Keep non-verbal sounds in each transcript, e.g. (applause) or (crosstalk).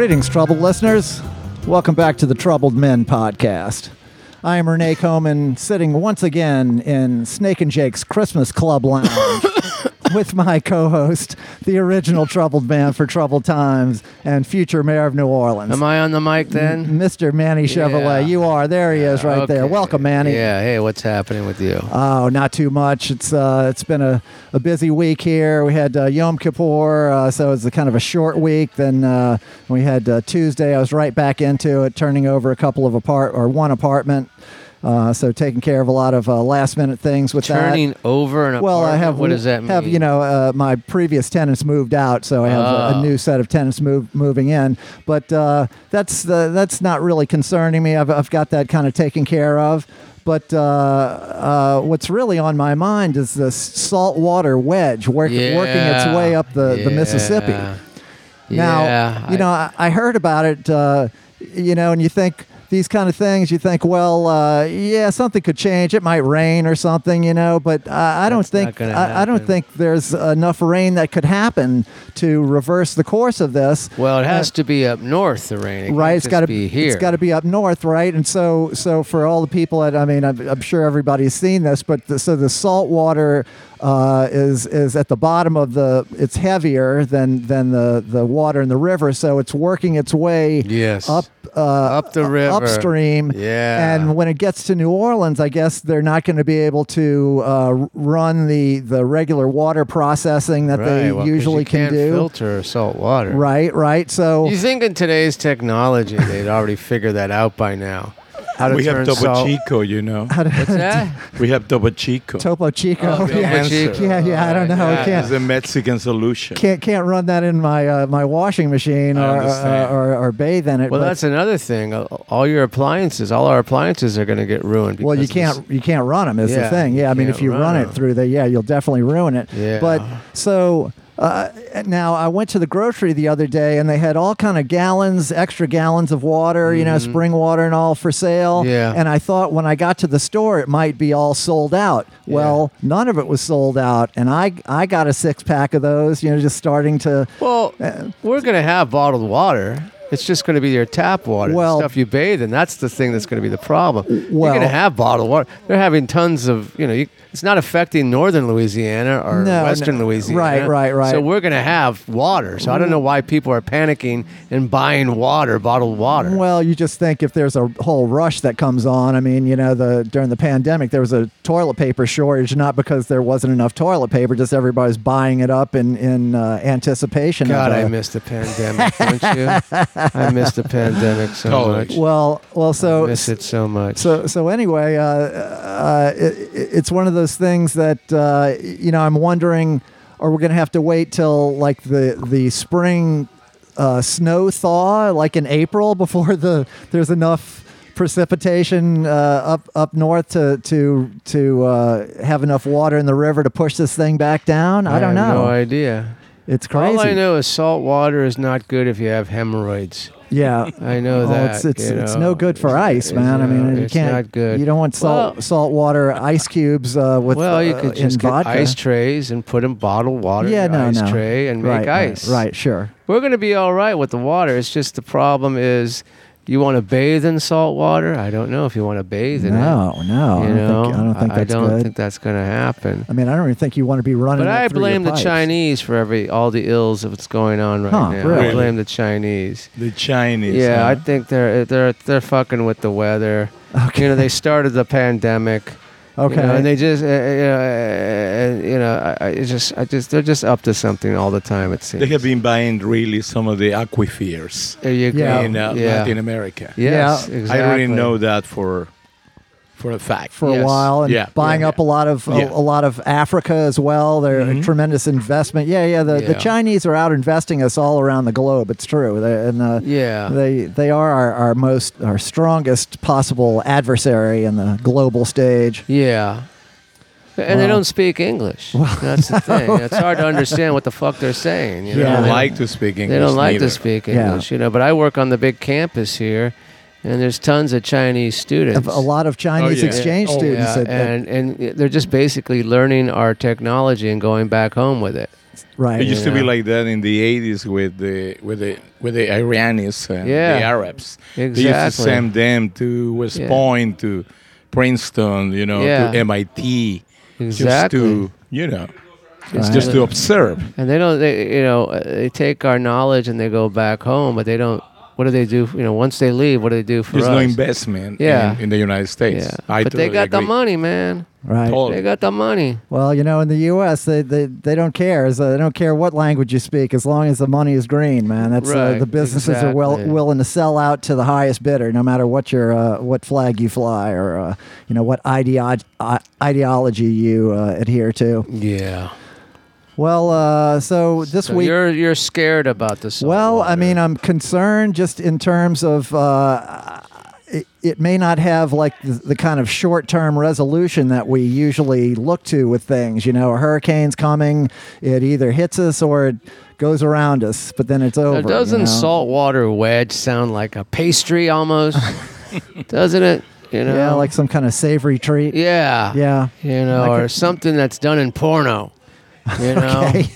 Greetings, troubled listeners. Welcome back to the Troubled Men podcast. I am Renee Coman, sitting once again in Snake and Jake's Christmas Club Lounge with my co-host, the original troubled man for troubled times and future mayor of New Orleans, Am I on the mic then? Mr. Manny Chevrolet. Yeah. You are. There he is, right there. Welcome, Manny. Yeah. Hey, what's happening with you? Oh, not too much. It's uh, it's been a, a busy week here. We had uh, Yom Kippur, uh, so it's a kind of a short week. Then uh, we had uh, Tuesday. I was right back into it, turning over a couple of apart or one apartment. Uh, so taking care of a lot of uh, last minute things with that. Turning over an Well, I have What does that mean? have you know uh, my previous tenants moved out, so I have a, a Oh. new set of tenants move, moving in. But uh, that's that's not really concerning me. I've I've got that kind of taken care of. But uh, uh, what's really on my mind is this saltwater wedge work, working its way up the, the Mississippi. Now, Yeah, you know, I, I heard about it, uh, you know, and you think these kind of things, you think, well, uh, yeah, something could change. It might rain or something, you know, but uh, I don't That's think I, I don't think there's enough rain that could happen to reverse the course of this. Well, it has to be up north. The rain, It uh, right, it's got to be here. It's got to be up north, right? And so, so for all the people that I mean, I'm, I'm sure everybody's seen this, but the, so the salt water uh, is is at the bottom of the. It's heavier than than the the water in the river, so it's working its way Yes. up uh, Up the river. upstream. Yeah. And when it gets to New Orleans, I guess they're not going to be able to uh, run the the regular water processing that right, they well, usually can can't do. Filter salt water. Right, right. So You think in today's technology they'd already figure that out by now? How to We have turn Topo salt. Chico, you know. What's that? (laughs) We have Topo Chico. Topo Chico. Oh, yeah. Chico. yeah, yeah. I don't know. Yeah. Can't It's a Mexican solution. can't can't run that in my uh, my washing machine I or, uh, understand. or or bathe in it. Well, but- that's another thing. Uh, All your appliances, all our appliances are going to get ruined. well, you because of can't you can't run them is the Yeah, thing. you Yeah, I mean, if can't you run, run it 'em. through the yeah, you'll definitely ruin it. Yeah. But so uh, now I went to the grocery the other day and they had all kind of gallons, extra gallons of water, you know, spring water and all for sale. Mm-hmm. Yeah. And I thought when I got to the store it might be all sold out. Yeah. Well, none of it was sold out, and I I got a six pack of those. You know, just starting to. Well, we're going to have bottled water. It's just going to be your tap water, the Well- stuff you bathe in. That's the thing that's going to be the problem. You're going to have bottled water. They're having tons of, you know, you, it's not affecting northern Louisiana or No, western no. Louisiana. Right, right, right. So we're going to have water. So I don't know why people are panicking and buying water, bottled water. Well, you just think if there's a whole rush that comes on. I mean, you know, the during the pandemic there was a toilet paper shortage, not because there wasn't enough toilet paper, just everybody's buying it up in in uh, anticipation. God, I uh, miss the pandemic, don't you? (laughs) I miss the pandemic so Totally. much. Well, well, so I miss it so much. So, so anyway, uh, uh, it, it's one of those things that uh, you know I'm wondering, are we going to have to wait till like the the spring uh, snow thaw, like in April, before the there's enough precipitation uh, up up north to to to uh, have enough water in the river to push this thing back down? I, don't have know. No idea. It's crazy. All I know is salt water is not good if you have hemorrhoids. Yeah. I know Oh, that. it's it's, you it's know. no good for It's- ice, it's, man. I mean, uh, you can't. not good. You don't want salt Well- salt water ice cubes uh, with well, you uh, could in just get vodka. ice trays and put in bottled water yeah, in no, ice no. tray and make right, right, ice. Right, sure. We're going to be all right with the water. It's just the problem is you want to bathe in salt water? I don't know if you want to bathe in it. No, no. I don't know, think, I don't think I that's don't good. think that's going to happen. I mean, I don't even think you want to be running. But I through your blame the pipes. Chinese for every all the ills of what's going on right Huh, now. really? I blame the Chinese. The Chinese. Yeah, I think they're they're they're fucking with the weather. Okay. You know, they started the pandemic. You Okay. know, and they just, uh, you know, uh, uh, you know, I, I just, I just, they're just up to something all the time. It seems. They have been buying really some of the aquifers There you Yeah. go. in uh, yeah. Latin America. Yes, Yeah. exactly. I already know that for for a fact. for a while and Yeah, buying yeah, up a lot of a, Yeah. a lot of Africa as well. They're a Mhm. tremendous investment. Yeah, yeah. The, the Chinese are out investing us all around the globe. It's true. They, and uh, Yeah. they they are our, our most our strongest possible adversary in the global stage. Yeah. And they don't speak English. That's the (laughs) thing. It's hard to understand what the fuck they're saying. You They know? Yeah. don't like to speak English. They don't like neither. to speak Yeah. English, you know. But I work on the big campus here, and there's tons of Chinese students. A lot of Chinese yeah. exchange Oh, students. Yeah, that- that- and and they're just basically learning our technology and going back home with it. right. It used to be like that in the '80s with the with the with the Iranians and Yeah. the Arabs. Exactly. They used to send them to West Yeah. Point, to Princeton, you know, Yeah. to MIT, just to you know, it's Right. just to observe. And they don't, they, you know, uh, they take our knowledge and they go back home, but they don't. What do they do? You know, once they leave, what do they do for There's us? no investment Yeah. in, in the United States. Yeah, I but they totally got the money, man. right. Totally. They got the money. Well, you know, in the U.S., they they, they don't care. So they don't care what language you speak as long as the money is green, man. That's uh, the businesses are well willing to sell out to the highest bidder, no matter what your uh, what flag you fly or uh, you know what ideo- uh, ideology you uh, adhere to. Yeah. Well, uh, so this So week. you're you're scared about the salt Well, I mean, I'm concerned just in terms of uh, it, it may not have like the, the kind of short term resolution that we usually look to with things. You know, a hurricane's coming, it either hits us or it goes around us, but then it's over. Now, doesn't you know? saltwater wedge sound like a pastry almost? (laughs) doesn't it? You know. Yeah, like some kind of savory treat. Yeah. Yeah. You know, or could- something that's done in porno. You know, (laughs) Okay.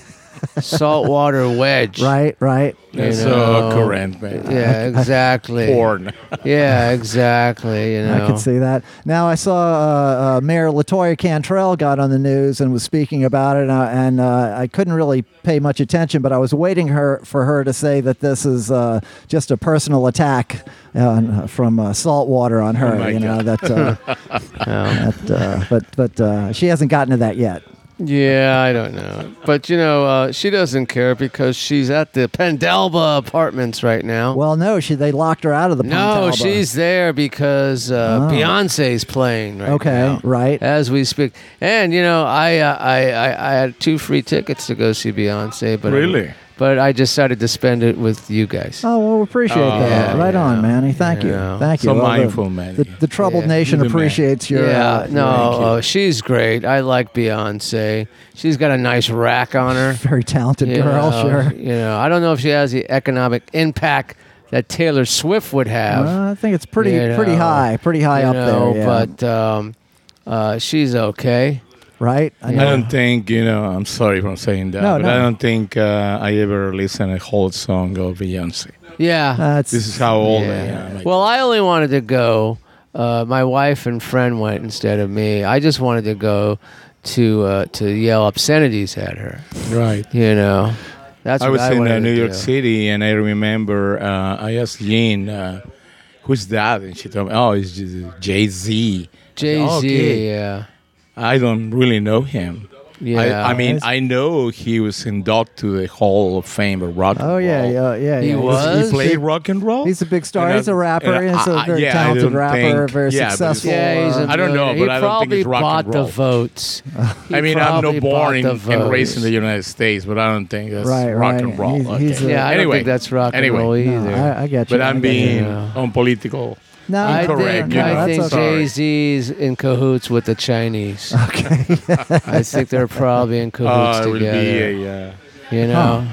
saltwater wedge. right, right. You That's know. so current, man. Yeah, exactly. Porn. Yeah, exactly. You know. I could see that. Now I saw uh, uh, Mayor Latoya Cantrell got on the news and was speaking about it, and, I, and uh, I couldn't really pay much attention, but I was waiting her for her to say that this is uh, just a personal attack uh, from uh, saltwater on her. Oh my you know God. that, uh, (laughs) Yeah. that uh, but but uh, she hasn't gotten to that yet. Yeah, I don't know. But you know, uh, she doesn't care because she's at the Pontalba apartments right now. Well, no, she they locked her out of the. no, Pontalba. she's there because uh, Oh. Beyonce's playing right okay, now. right. As we speak, and you know, I, uh, I I I had two free tickets to go see Beyonce, but Really? But I decided to spend it with you guys. Oh well, we appreciate Oh, that. yeah, right on. Manny. Thank you, Yeah. thank you. So Well, the- mindful, man. The, the troubled Yeah. nation You're the man. appreciates your. yeah, uh, no, Thank you. uh, she's great. I like Beyonce. She's got a nice rack on her. (laughs) very talented You girl. know, Sure. You know, I don't know if she has the economic impact that Taylor Swift would have. Uh, I think it's pretty You pretty know, high, pretty high you up know, there. Yeah. But um, uh, she's okay. Right? I I don't think you know. I'm sorry for saying that, No, but no. I don't think uh, I ever listened a whole song of Beyonce. Yeah. That's This is how old I am. Like, Well, I only wanted to go. Uh, my wife and friend went instead of me. I just wanted to go to uh, to yell obscenities at her. right. You know, that's what I what was I in uh, to New York do. City, and I remember uh, I asked Jean, uh, "Who's that?" And she told me, "Oh, it's Jay Z." Jay Z. Yeah. I don't really know him. Yeah. I, I mean, I know he was inducted to the Hall of Fame of rock. and Roll. Oh yeah, roll. yeah, yeah. He yeah. was? He played rock and roll. He's a big star. And, He's a rapper. and He's a very yeah, talented don't rapper. think- very yeah, successful. Yeah, he's a uh, I don't know, he but I don't think probably it's rock and bought the votes. (laughs) I mean, I'm no born in, the and raised in the. United States, but I don't think that's Right, rock right. and roll. He's- okay. he's a- Yeah, I don't anyway, think that's rock and anyway. roll no, either. I, I get you. But I I'm being Yeah. unpolitical. No, I think, you know, I think okay. Jay Z's in cahoots with the Chinese. Okay. I think they're probably in (laughs) cahoots Uh, it will together. be a uh, you know?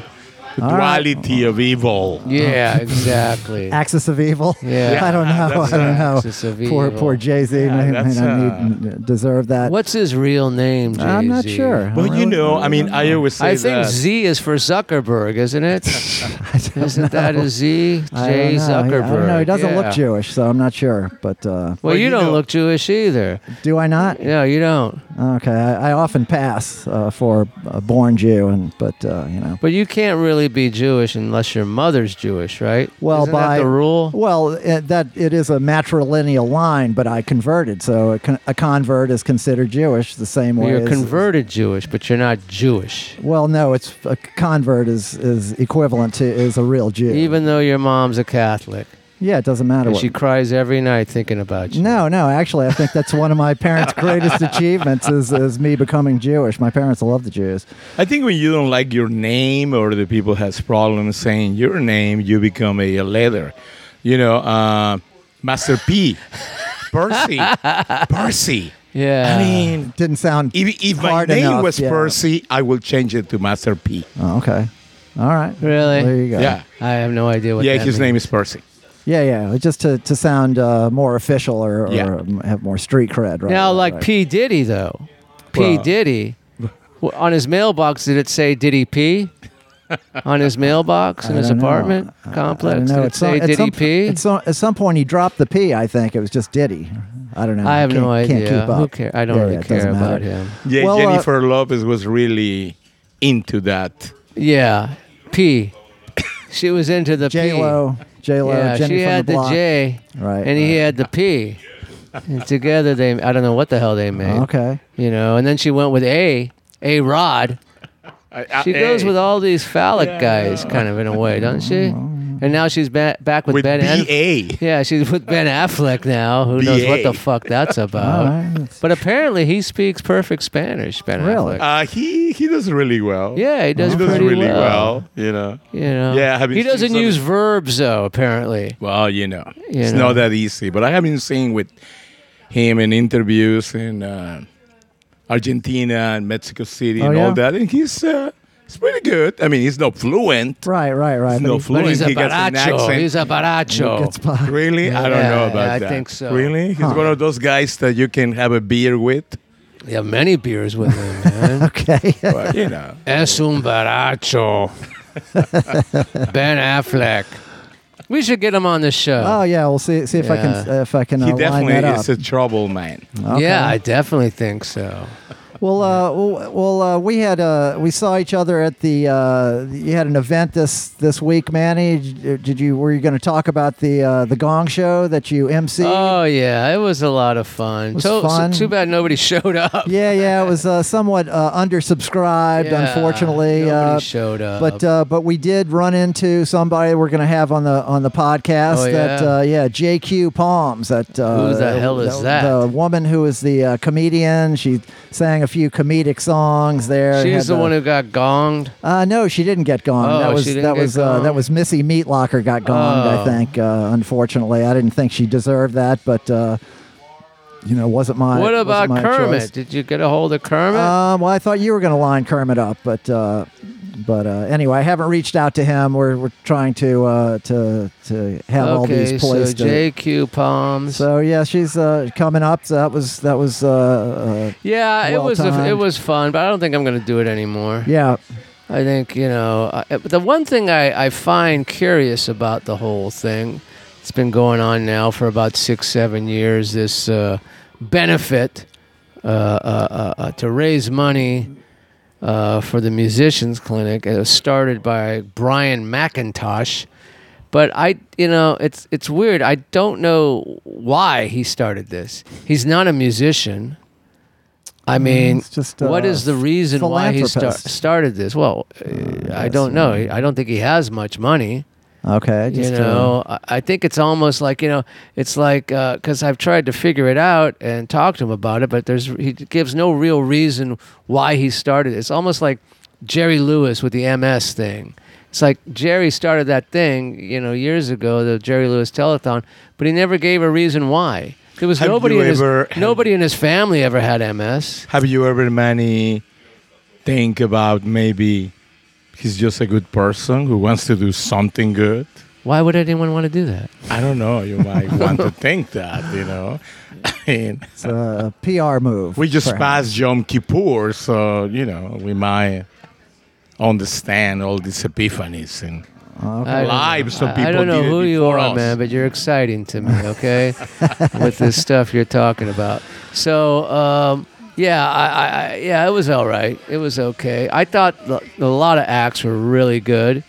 The All right. duality of evil. Yeah, exactly. (laughs) Axis of evil. Yeah. (laughs) I don't know. that's (laughs) I don't know. Axis of Poor evil. poor Jay Z Yeah, may, may that's, not uh, need, deserve that. What's his real name, Jay-Z? I'm not sure. Well, I you really- know, I mean, I always say I think that. Z is for Zuckerberg, isn't it? I don't Isn't that know. a Z? I Jay don't know. He- Zuckerberg. I don't know. He doesn't Yeah. look Jewish, so I'm not sure. But uh, Well, Well, you, you don't know- look Jewish either. do I not? No, you don't. Okay, I, I often pass uh, for a born Jew, and but uh, you know. But you can't really be Jewish unless your mother's Jewish, right? Well, Isn't by that the rule. Well, it, that it is a matrilineal line, but I converted, so a, con- a convert is considered Jewish the same way. You're as, converted Jewish, but you're not Jewish. Well, no, it's a convert is is equivalent to is a real Jew. Even though your mom's a Catholic. Yeah, it doesn't matter. And What, she cries every night thinking about you. no, no, actually, I think that's one of my parents' greatest (laughs) achievements is is me becoming Jewish. My parents love the Jews. I think when you don't like your name or the people has problems saying your name, you become a, letter. You know, uh, Master P, Percy, Percy. Yeah. I mean, Didn't sound if, if my name enough, was yeah. Percy, I will change it to Master P. Oh, okay. All right. Really? There you go. Yeah, I have no idea what yeah. that His means. name is Percy. Yeah, yeah. Just to, to sound uh, more official or, or Yeah. um, have more street cred, right? Now, right, like right. P. Diddy, though. P. Well- Diddy, w- on his mailbox, did it say "Did he pee"? on his mailbox in I his don't know. apartment I complex, don't know. did At it some, say at "Did some, he pee"? At some, at some point, he dropped the P. I think it was just Diddy. I don't know. I have no Can't- idea. Can't keep up. Who care? I don't Yeah, really yeah, it care doesn't about matter. him. Yeah, Well, uh, Jennifer Lopez was really into that. Yeah, P. She was into the J P. Lo, J Lo, Yeah, Jenny she from had the the, block. J, Right. and he had the P. And together they, I don't know what the hell they made. Okay. You know, and then she went with A, A Rod. She goes with all these phallic guys, kind of in a way, doesn't she? Mm-hmm. And now she's ba- back with, with Ben. An- BA. yeah, she's with Ben Affleck now. Who knows what the fuck that's (laughs) about? All right. But apparently he speaks perfect Spanish. Ben Really? Affleck. Uh, he he does really well. yeah, he does he does really well. well. You know. You know. Yeah, have you he doesn't some- use verbs though. Apparently. Well, you know, You it's know. not that easy. But I have been seeing with him in interviews in uh, Argentina and Mexico City Oh, and yeah? all that, and he's uh, he's pretty good. I mean, he's not fluent. Right, right, right. He's But not he- fluent. He's a he gets an baracho. accent. He's a baracho. Really? I don't Yeah, know about yeah, I that. think so. Really? He's Huh. one of those guys that you can have a beer with. You have many beers with him, (laughs) man. Okay. (laughs) But, you know. es un baracho. (laughs) ben Affleck. We should get him on the show. oh yeah, we'll see. See if I can Yeah. if I can uh, he definitely is a trouble man. Okay. Yeah, I definitely think so. Well, uh, well, well uh, we had uh, we saw each other at the uh, you had an event this this week, Manny. Did you were you going to talk about the uh, the Gong Show that you MC? Oh yeah, it was a lot of fun. was So- so- too bad nobody (laughs) showed up. yeah, yeah, it was uh, somewhat uh, undersubscribed, Yeah, unfortunately. nobody uh, showed up. but uh, but we did run into somebody we're going to have on the on the podcast. Oh, that yeah? uh, yeah, JQ Palms. That uh, Who the hell is the, that? The woman who is the uh, comedian. She sang a few comedic songs there. She's the one who got gonged. Uh, no, she didn't get gonged. Oh, that was she didn't that get was uh, that was Missy Meatlocker got gonged. I Oh. think. Uh, unfortunately, I didn't think she deserved that, but uh, you know, wasn't my. what about my Kermit? choice. Did you get a hold of Kermit? Um, well, I thought you were going to line Kermit up, but uh, but uh, anyway, I haven't reached out to him. We're we're trying to uh, to to have all these so placed. to- JQ Palms. so yeah, she's uh, coming up. So that was that was uh, uh, yeah, it was a, it was fun, but I don't think I'm going to do it anymore. yeah. I think you know I, the one thing I, I find curious about the whole thing. It's been going on now for about six, seven years. This uh, benefit uh, uh, uh, uh, to raise money uh, for the musicians clinic. It was started by Brian McIntosh, but I, you know, it's it's weird. I don't know why he started this. He's not a musician. I mean, it's just, what uh, is the reason why he sta- philanthropist. started this? Well, uh, I don't know. I don't think he has much money. Okay. You Just, uh, know, I I think it's almost like you know, it's like because I've tried to figure it out and talk to him about it, but there's he gives no real reason why he started. it. It's almost like Jerry Lewis with the MS thing. It's like Jerry started that thing, you know, years ago, the Jerry Lewis telethon, but he never gave a reason why. There was Have nobody you in his ever- have- nobody in his family ever had MS. Have you ever, Manny, think about maybe he's just a good person who wants to do something good? Why would anyone want to do that? I don't know. You might (laughs) want to think that, you know. (laughs) I mean, it's a PR move. we just passed Yom Kippur, so, you know, we might understand all these epiphanies and Okay. I don't know. lives of I- I don't know who you are, us. man, but you're exciting to me. Okay, (laughs) with this stuff you're talking about. So, um, yeah, I, I, yeah, it was all right. It was okay. I thought a lot of acts were really good.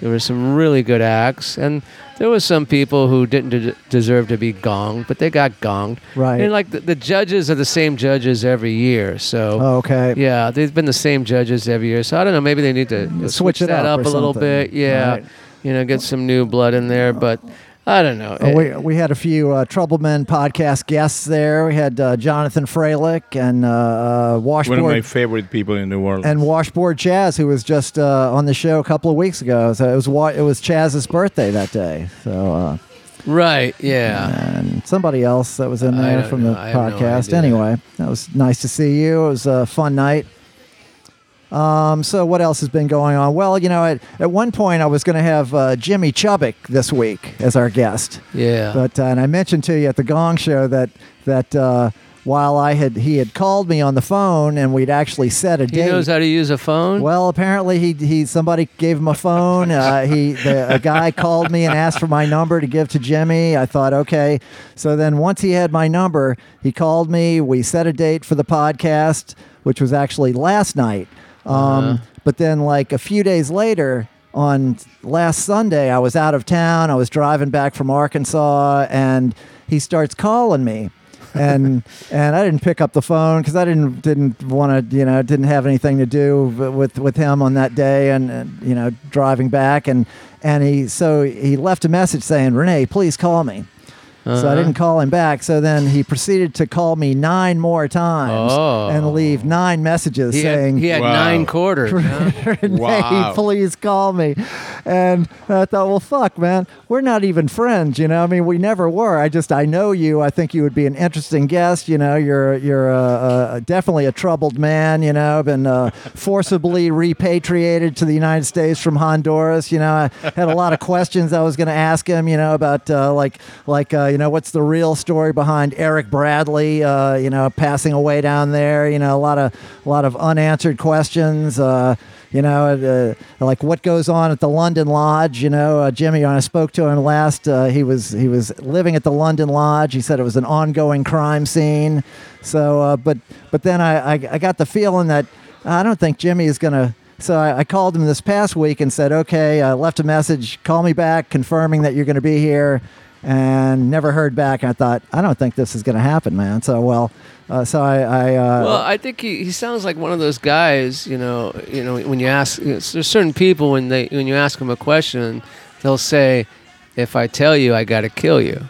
There were some really good acts, and there was some people who didn't de- deserve to be gonged, but they got gonged. Right. And like the, the judges are the same judges every year, so. Oh, okay. Yeah, they've been the same judges every year, so I don't know. Maybe they need to Switch switch, it that up up, a little bit. Yeah, Right. you know, get some new blood in there. But I don't know. Uh, we, we had a few uh, Troublemen podcast guests there. We had uh, Jonathan Freilich and uh, uh, one of my Washboard favorite people in the world. and Washboard Chaz, who was just uh, on the show a couple of weeks ago. So it was wa- it was Chaz's birthday that day. So uh, right. Yeah. and somebody else that was in there from know. the I have no podcast. anyway, that was nice to see you. It was a fun night. Um, so what else has been going on? Well, you know, at, at one point I was going to have uh, Jimi Chubbuck this week as our guest. Yeah. But uh, and I mentioned to you at the Gong Show that that uh, while I had he had called me on the phone and we'd actually set a He date. He knows how to use a phone. Well, apparently he he somebody gave him a phone. Uh, (laughs) he the, a guy called me and asked for my number to give to Jimi. I thought okay. So then once he had my number, he called me. We set a date for the podcast, which was actually last night. Um, Uh-huh. But then like a few days later. On last Sunday, I was out of town. I was driving back from Arkansas, and he starts calling me and (laughs) and I didn't pick up the phone because I didn't didn't want to you know didn't have anything to do with with him on that day and, and you know driving back and and he so he left a message saying Renee please call me. So I Uh-huh. didn't call him back. So then he proceeded to call me nine more times Oh. and leave nine messages he saying had, he had Wow. nine quarters. huh? (laughs) Renee, Wow. please call me. And I thought, well, fuck, man, we're not even friends. You know, I mean, we never were. I just, I know you. I think you would be an interesting guest. You know, you're you're uh, uh, definitely a troubled man. You know, been uh, forcibly repatriated to the United States from Honduras. You know, I had a lot of questions I was going to ask him. You know, about uh, like like uh, you know, what's the real story behind Eric Bradley? Uh, you know, passing away down there. You know, a lot of a lot of unanswered questions. Uh, you know, uh, like what goes on at the London Lodge. You know, uh, Jimi, I spoke to him last, uh, he was he was living at the London Lodge. He said it was an ongoing crime scene. So, uh, but but then I, I I got the feeling that I don't think Jimi is gonna. So I, I called him this past week and said, okay, I left a message, call me back, confirming that you're going to be here, and never heard back. I thought, I don't think this is going to happen, man. So well, uh, so I, I uh, Well, I think he, he sounds like one of those guys. You know, you know when you ask, you know, there's certain people when they when you ask them a question, they'll say, "If I tell you, I got to kill you."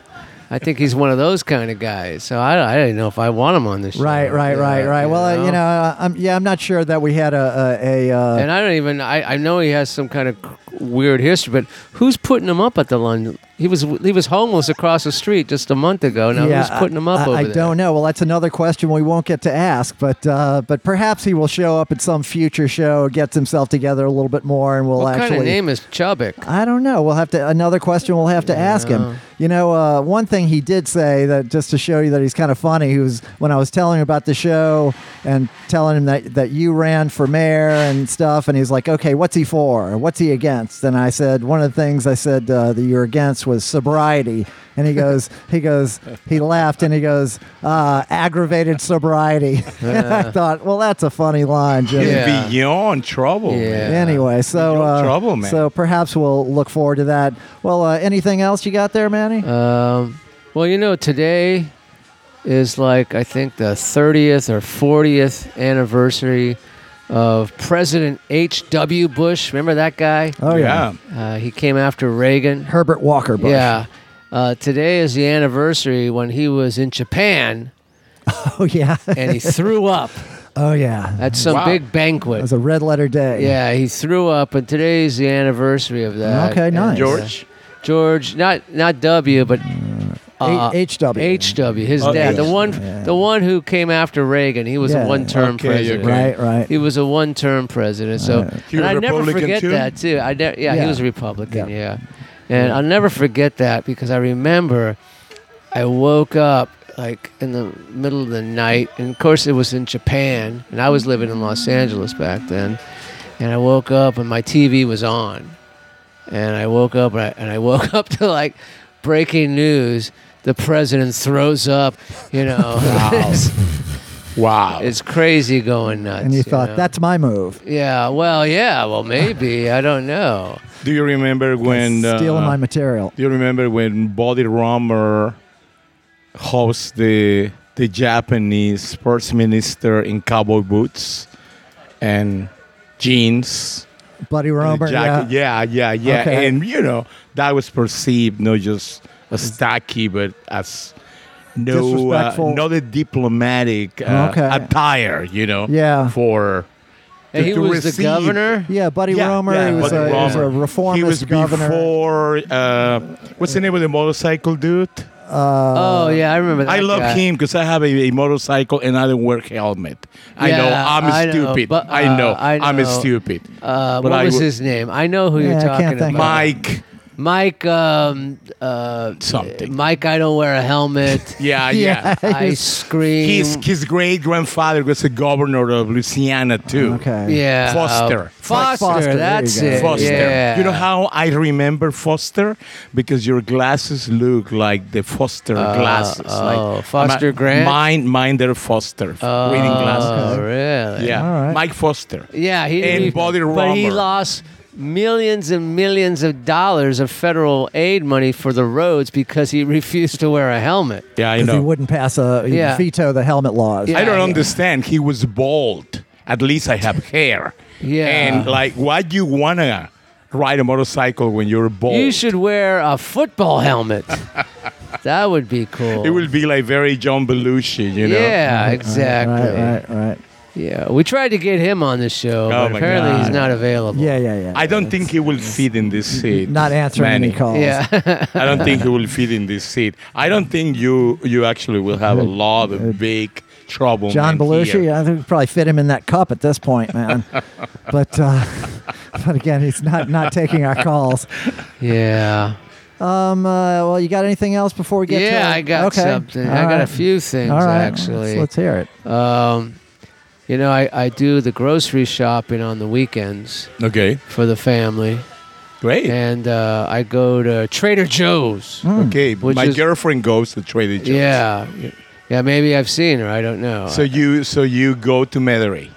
I think he's one of those kind of guys. So I, I don't know if I want him on this show. Right, right, right, Yeah, right. Well, uh, you know, uh, I'm, yeah, I'm not sure that we had a a, a uh, And I don't even. I, I know he has some kind of weird history, but who's putting him up at the London? He was he was homeless across the street just a month ago. Now yeah, who's putting him up I, over I there? don't know. Well, that's another question we won't get to ask, but uh, but perhaps he will show up at some future show, gets himself together a little bit more, and we'll What actually. kind of name is Chubbuck? I don't know. We'll have to another question. We'll have to ask him. You know, uh, one thing he did say that just to show you that he's kind of funny. He was when I was telling him about the show and telling him that that you ran for mayor and stuff, and he's like, "Okay, what's he for? What's he against?" And I said one of the things I said uh, that you're against was sobriety. And he goes, he goes, he laughed and he goes, uh, aggravated sobriety. (laughs) and I thought, well, that's a funny line, Jimi. He's Yeah. beyond trouble. Yeah. man. Anyway, so You're uh, trouble, man. so perhaps we'll look forward to that. Well, uh, anything else you got there, Manny? Um, well, you know, today is like I think the 30th or 40th anniversary of President H. W. Bush. Remember that guy? oh yeah. Uh, he came after Reagan. Herbert Walker Bush. Yeah. Uh, today is the anniversary when he was in Japan (laughs) Oh yeah. and he threw up (laughs) oh yeah. at some Wow. big banquet. It was a red letter day. Yeah, he threw up, and today's the anniversary of that. Okay, And, nice. uh, George. George, not not W, but uh, H- HW. HW, his Oh, dad, the one, Yeah. the one who came after Reagan. He was Yeah. a one-term Okay, president. okay. Right, right. He was a one-term president. So, Right. He and was I never Republican forget too? that too. I ne- yeah, Yeah. he was a Republican. Yeah. Yeah, and I'll never forget that because I remember I woke up like in the middle of the night, and of course it was in Japan, and I was living in Los Angeles back then, and I woke up and my TV was on, and I woke up and I, and I woke (laughs) up to like breaking news. The president throws up, you know. (laughs) it's, (laughs) Wow. it's crazy going nuts. and you thought know? that's my move. Yeah, well, yeah, well, maybe (laughs) I don't know. Do you remember when uh, stealing my material. Do you remember when Buddy Roemer hosts the the Japanese sports minister in cowboy boots and jeans? Buddy and Roemer. jacket? Yeah. yeah, yeah, yeah. Okay. And you know that was perceived not just as tacky, but as no, uh, not a diplomatic uh, Okay. attire. You know, Yeah. for to- he to was the receive- governor. Yeah, Buddy Yeah, Roemer. yeah, he, was Buddy a, he was a Roemer. reformist He was governor. before. Uh, what's the name of the motorcycle dude? Oh yeah, I remember that. I love guy. him because I have a, a motorcycle and I don't wear helmet. I know I'm I know, stupid. but, I uh, know I I'm stupid. Uh, what I was would- his name? I know who Yeah, you're talking about. of Mike Mike, um, uh, Something. Mike, I don't wear a helmet. (laughs) Yeah, Yeah. yeah. I (laughs) scream. His his great grandfather was a governor of Louisiana too. Okay. yeah, Foster. uh, Foster, Foster, that's you it. Foster. Yeah. You know how I remember Foster? Because your glasses look like the Foster glasses. oh, like Foster mi- Grant? Mine, mine, they're Foster reading Oh, glasses. really? Yeah, All right. Mike Foster. Yeah, he And he- Buddy but he Roemer. lost millions and millions of dollars of federal aid money for the roads because he (laughs) refused to wear a helmet. Yeah, I know. he wouldn't pass a he'd Yeah. veto the helmet laws. Yeah. I don't yeah. understand. He was bald. At least I have hair. Yeah. And like, why do you wanna ride a motorcycle when you're bald? You should wear a football helmet. (laughs) that would be cool. It would be like very John Belushi, you know. Yeah, exactly. Right, right, right. Yeah, we tried to get him on the show, Oh but my apparently God. he's not available. Yeah, yeah, yeah. I don't think he will fit in this seat. Not answering Manny. any calls. Yeah. (laughs) I don't think he will fit in this seat. I don't think you you actually will have a lot of (laughs) big trouble. John Belushi, here. I think we probably fit him in that cup at this point, man. (laughs) but uh, but again, he's not not taking our calls. yeah. Um. Uh, well, you got anything else before we get to? Yeah, I got okay. something. All I got a few things All right. actually. Let's, let's hear it. Um, you know, I, I do the grocery shopping on the weekends Okay, for the family, great. and uh, I go to Trader Joe's. Hmm. okay, my is- girlfriend goes to Trader Joe's. Yeah, yeah. Maybe I've seen her. I don't know. So you so you go to Metairie.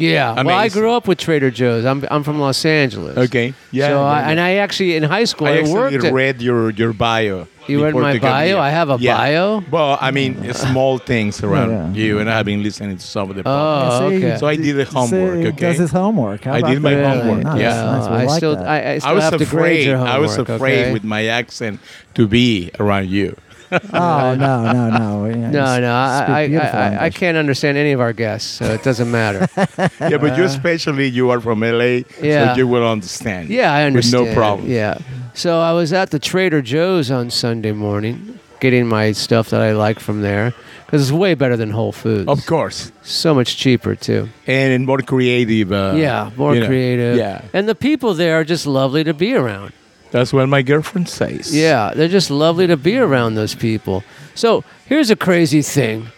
Yeah. Well, I grew up with Trader Joe's. I'm I'm from Los Angeles. Okay. Yeah. So I, yeah. and I actually in high school I I, actually worked. At, read your your bio. You read my bio? I have a Yeah. bio? Well, I mean, mm. small things around Yeah. you, and I've been listening to some of the. Oh, podcasts. Oh, okay. So I did the homework, okay? Does his homework? How I did my that? homework, Nice, yeah. nice. I like still that. I, I still I was have to grade afraid. your homework. I was afraid okay? with my accent to be around you. Oh no, no, no. Yeah, No, no, I, I, I, I can't understand any of our guests, so it doesn't matter. (laughs) yeah, but you especially you are from LA, Yeah. so you will understand. yeah, I understand. With no problem. Yeah. So I was at the Trader Joe's on Sunday morning, getting my stuff that I like from there, because it's way better than Whole Foods. Of course, So much cheaper too. and more creative. Uh, yeah, more you know, creative. Yeah, And the people there are just lovely to be around. That's what my girlfriend says. Yeah, they're just lovely to be around those people. So here's a crazy thing.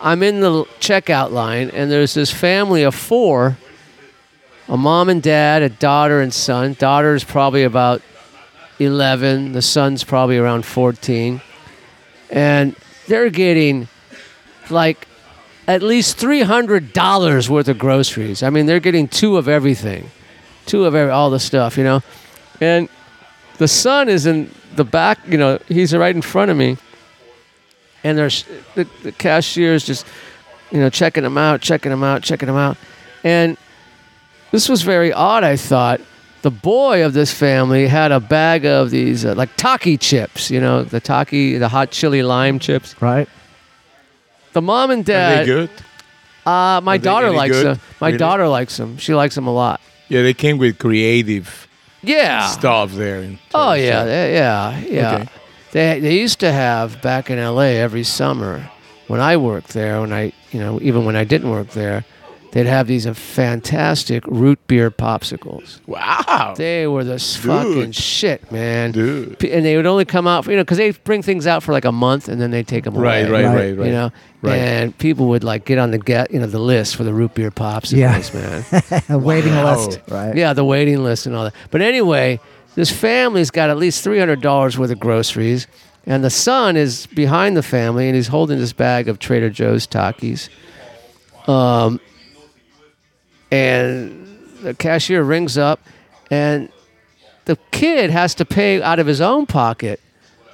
I'm in the checkout line, and there's this family of four a mom and dad, a daughter and son. Daughter's probably about 11, the son's probably around 14. And they're getting like at least $300 worth of groceries. I mean, they're getting two of everything, two of every, all the stuff, you know? And the son is in the back, you know, he's right in front of me. And there's the, the cashier is just, you know, checking them out, checking them out, checking them out. And this was very odd, I thought. The boy of this family had a bag of these, uh, like Taki chips, you know, the Taki, the hot chili lime chips. right. The mom and dad. Are they dad, good? uh, my Are they daughter any likes good? them. My Really? daughter likes them. She likes them a lot. Yeah, they came with creative Yeah. stuff there. Oh yeah, they- yeah, yeah. Okay. They they used to have back in L.A. every summer when I worked there. When I you know even when I didn't work there, they'd have these uh, fantastic root beer popsicles. Wow. They were the s- fucking shit, man. Dude. P- And they would only come out, for, you know, because they bring things out for like a month and then they take them away. Right, right, Right. right, right. You know, Right. and people would like get on the get, you know, the list for the root beer popsicles, Yeah. man. A (laughs) waiting Wow. list, right? Yeah, the waiting list and all that. But anyway, this family's got at least three hundred dollars worth of groceries, and the son is behind the family and he's holding this bag of Trader Joe's Takis. Um, and the cashier rings up, and the kid has to pay out of his own pocket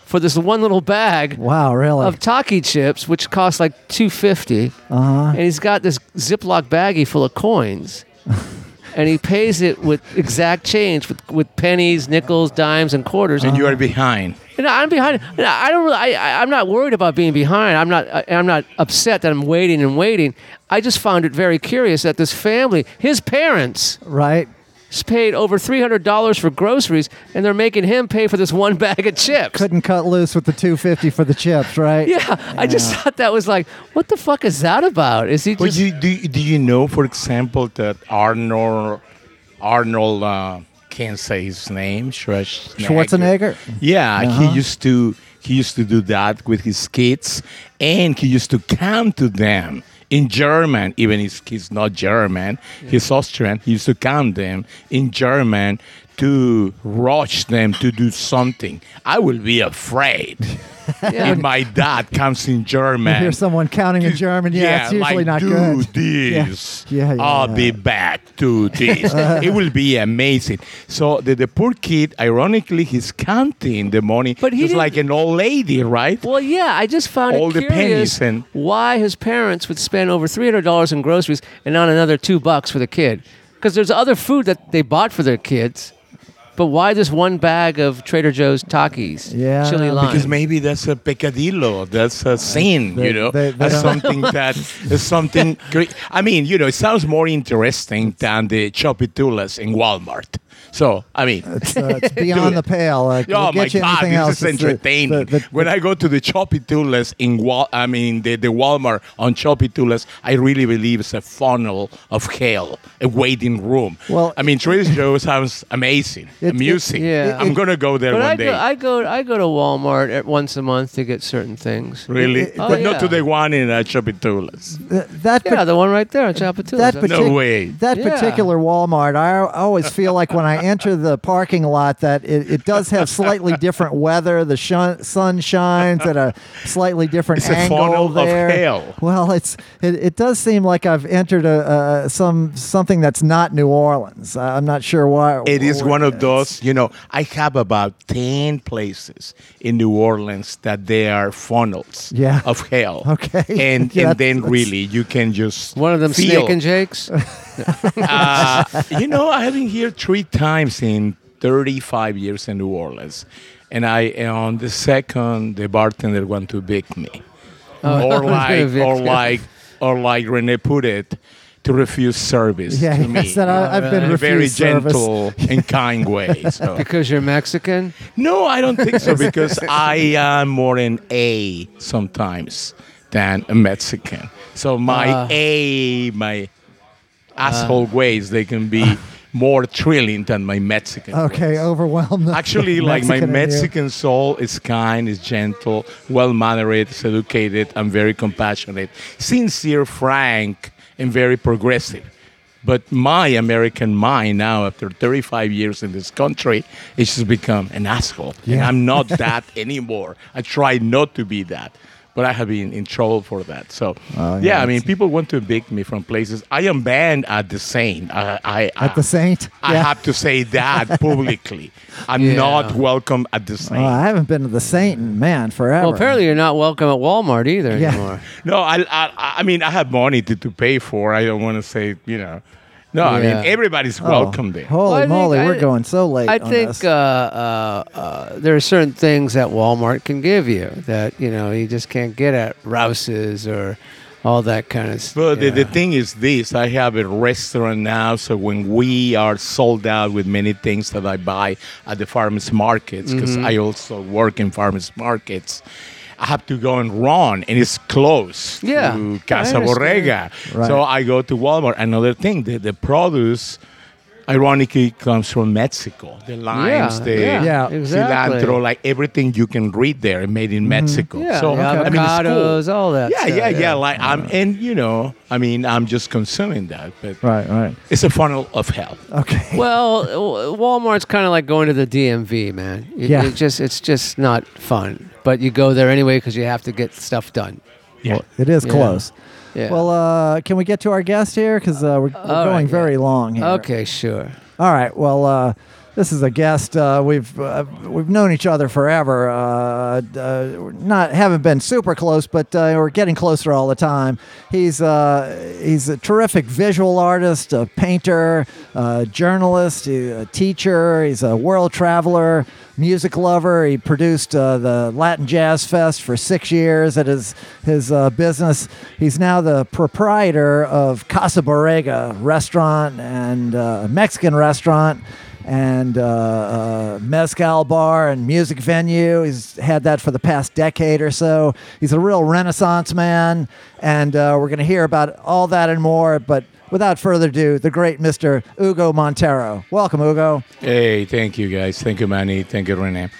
for this one little bag Wow, really? of Taki chips, which cost like two fifty Uh huh. and he's got this Ziploc baggie full of coins. (laughs) and he pays it with exact change, with, with pennies, nickels, dimes, and quarters. And you are behind. And I'm behind. and I don't. Really, I, I, I'm not worried about being behind. I'm not. I, I'm not upset that I'm waiting and waiting. I just found it very curious that this family, his parents, Right. S- paid over three hundred dollars for groceries, and they're making him pay for this one (laughs) bag of chips. Couldn't cut loose with the 250 for the chips, right? yeah, I just thought that was like, what the fuck is that about? Is he But just? you, do, do you know, for example, that Arnold Arnold uh, can't say his name. Schwarzenegger. Schwarzenegger? Yeah, Uh-huh. he used to he used to do that with his kids, and he used to count to them in German. Even if he's not German, he's Austrian. He used to count them in German to rush them to do something. I will be afraid (laughs) if my dad comes in German. You hear someone counting in (laughs) German. Yeah, it's usually like, not do good. this. Yeah, yeah, I'll yeah. be back to this. (laughs) it will be amazing. So the, the poor kid, ironically, he's counting the money But he just didn't- like an old lady, right? Well, yeah, I just found All it the pennies and- why his parents would spend over three hundred dollars in groceries and not another two bucks for the kid. Because there's other food that they bought for their kids, but why this one bag of Trader Joe's Takis? Yeah, chili lime. Because maybe that's a peccadillo. That's a sin, they- you know. they- they that's something that is something (laughs) great. I mean, you know, it sounds more interesting than the Tchoupitoulas in Walmart. So, I mean, It's, uh, it's beyond (laughs) the pale. We'll Oh get my you God, anything this else. is It's the- entertaining. the- the- when I go to the Choppy Tchoupitoulas in Wal, I mean the, the Walmart on Tchoupitoulas, I really believe it's a funnel of hell, a waiting room. Well- I mean Trader Joe (laughs) sounds amazing, It- it- amusing. yeah. I'm gonna go there but one I day. go, I go, I go to Walmart at once a month to get certain things. really, it- Oh, but yeah. not to the one in uh, Tchoupitoulas. th- that Yeah, pa- the one right there, Chapatula. that No way. That Yeah. particular Walmart, I I always feel like when I (laughs) enter the parking lot that it, it does have slightly (laughs) different weather. The shun, sun shines at a slightly different It's a angle of there. Well, it's it, it does seem like I've entered a, a some something that's not New Orleans. I- I'm not sure why. It is one of it's- those, you know, I have about 10 places in New Orleans that they are funnels Yeah. of hell. (laughs) Okay. And, (laughs) Yeah, and then really you can just. one of them feel. Snake and Jake's. Uh, you know, I have been here three times in 35 years in New Orleans. And I, on the second, the bartender want to beat me. Oh, or (laughs) like, or like, or like Rene put it, to refuse service Yeah, to me. that I, I've been in a very service. gentle and kind way. (laughs) So. Because you're Mexican. No, I don't think so (laughs) because I am more an A sometimes than a Mexican. So my Ah. A, my Uh, asshole ways, they can be (laughs) more thrilling than my Mexican. Okay, ways. overwhelmed. Actually, like my Mexican you. Mexican soul is kind, is gentle, well mannered, is educated, and very compassionate, sincere, frank, and very progressive. But my American mind now, after 35 years in this country, it's just become an asshole. And Yeah. I'm not (laughs) that anymore. I try not to be that. But I have been in trouble for that. So, Oh, yeah, yeah, I mean, people want to evict me from places. I am banned at the Saint. I, I, At the Saint. I Yeah. have to say that (laughs) publicly. I'm Yeah. not welcome at the Saint. Oh, I haven't been to the Saint in man forever. Well, apparently you're not welcome at Walmart either Yeah. anymore. (laughs) no, I, I, I mean, I have money to, to pay for. I don't want to say, you know. No, I Yeah. mean, everybody's Oh, welcome there. Holy Well, I think- moly, I- we're going so late. I on think this. uh, uh, uh, there are certain things that Walmart can give you that you know you just can't get at Rouse's or all that kind of stuff. But the, the thing is this I have a restaurant now, so when we are sold out with many things that I buy at the farmers markets, because Mm-hmm. I also work in farmers markets, I have to go and run, and it's close Yeah, to Casa. Borrega. Right. So I go to Walmart. Another thing, the, the produce. Ironically, comes from Mexico. The limes, the yeah, Yeah. exactly. cilantro, like everything you can read there, made in mm-hmm. Mexico. Yeah, so the I mean, it's cool. all that. Yeah, stuff, yeah, yeah, Like I'm, and you know, I mean, I'm just consuming that, but right, right. it's a funnel of hell. Okay. (laughs) Well, Walmart's kind of like going to the DMV, man. It, Yeah. it just it's just not fun. But you go there anyway because you have to get stuff done. Yeah. Well, it is Yeah. close. Yeah. Well, uh, can we get to our guest here? Because uh, we're, we're going right, very long here. okay, sure. All right. Well, uh, this is a guest. Uh, we've uh, we've known each other forever. Uh, uh, not haven't been super close, but uh, we're getting closer all the time. He's uh, he's a terrific visual artist, a painter, a journalist, a teacher. He's a world traveler, music lover. He produced the Latin Jazz Fest for six years at his his business. He's now the proprietor of Casa Borrega restaurant and Mexican restaurant and uh, uh, mezcal bar and music venue. He's had that for the past decade or so. He's a real Renaissance man, and uh, we're going to hear about all that and more. But without further ado, the great Mr. Hugo Montero. Welcome, Hugo. Hey, thank you guys. Thank you, Manny. Thank you, Rene.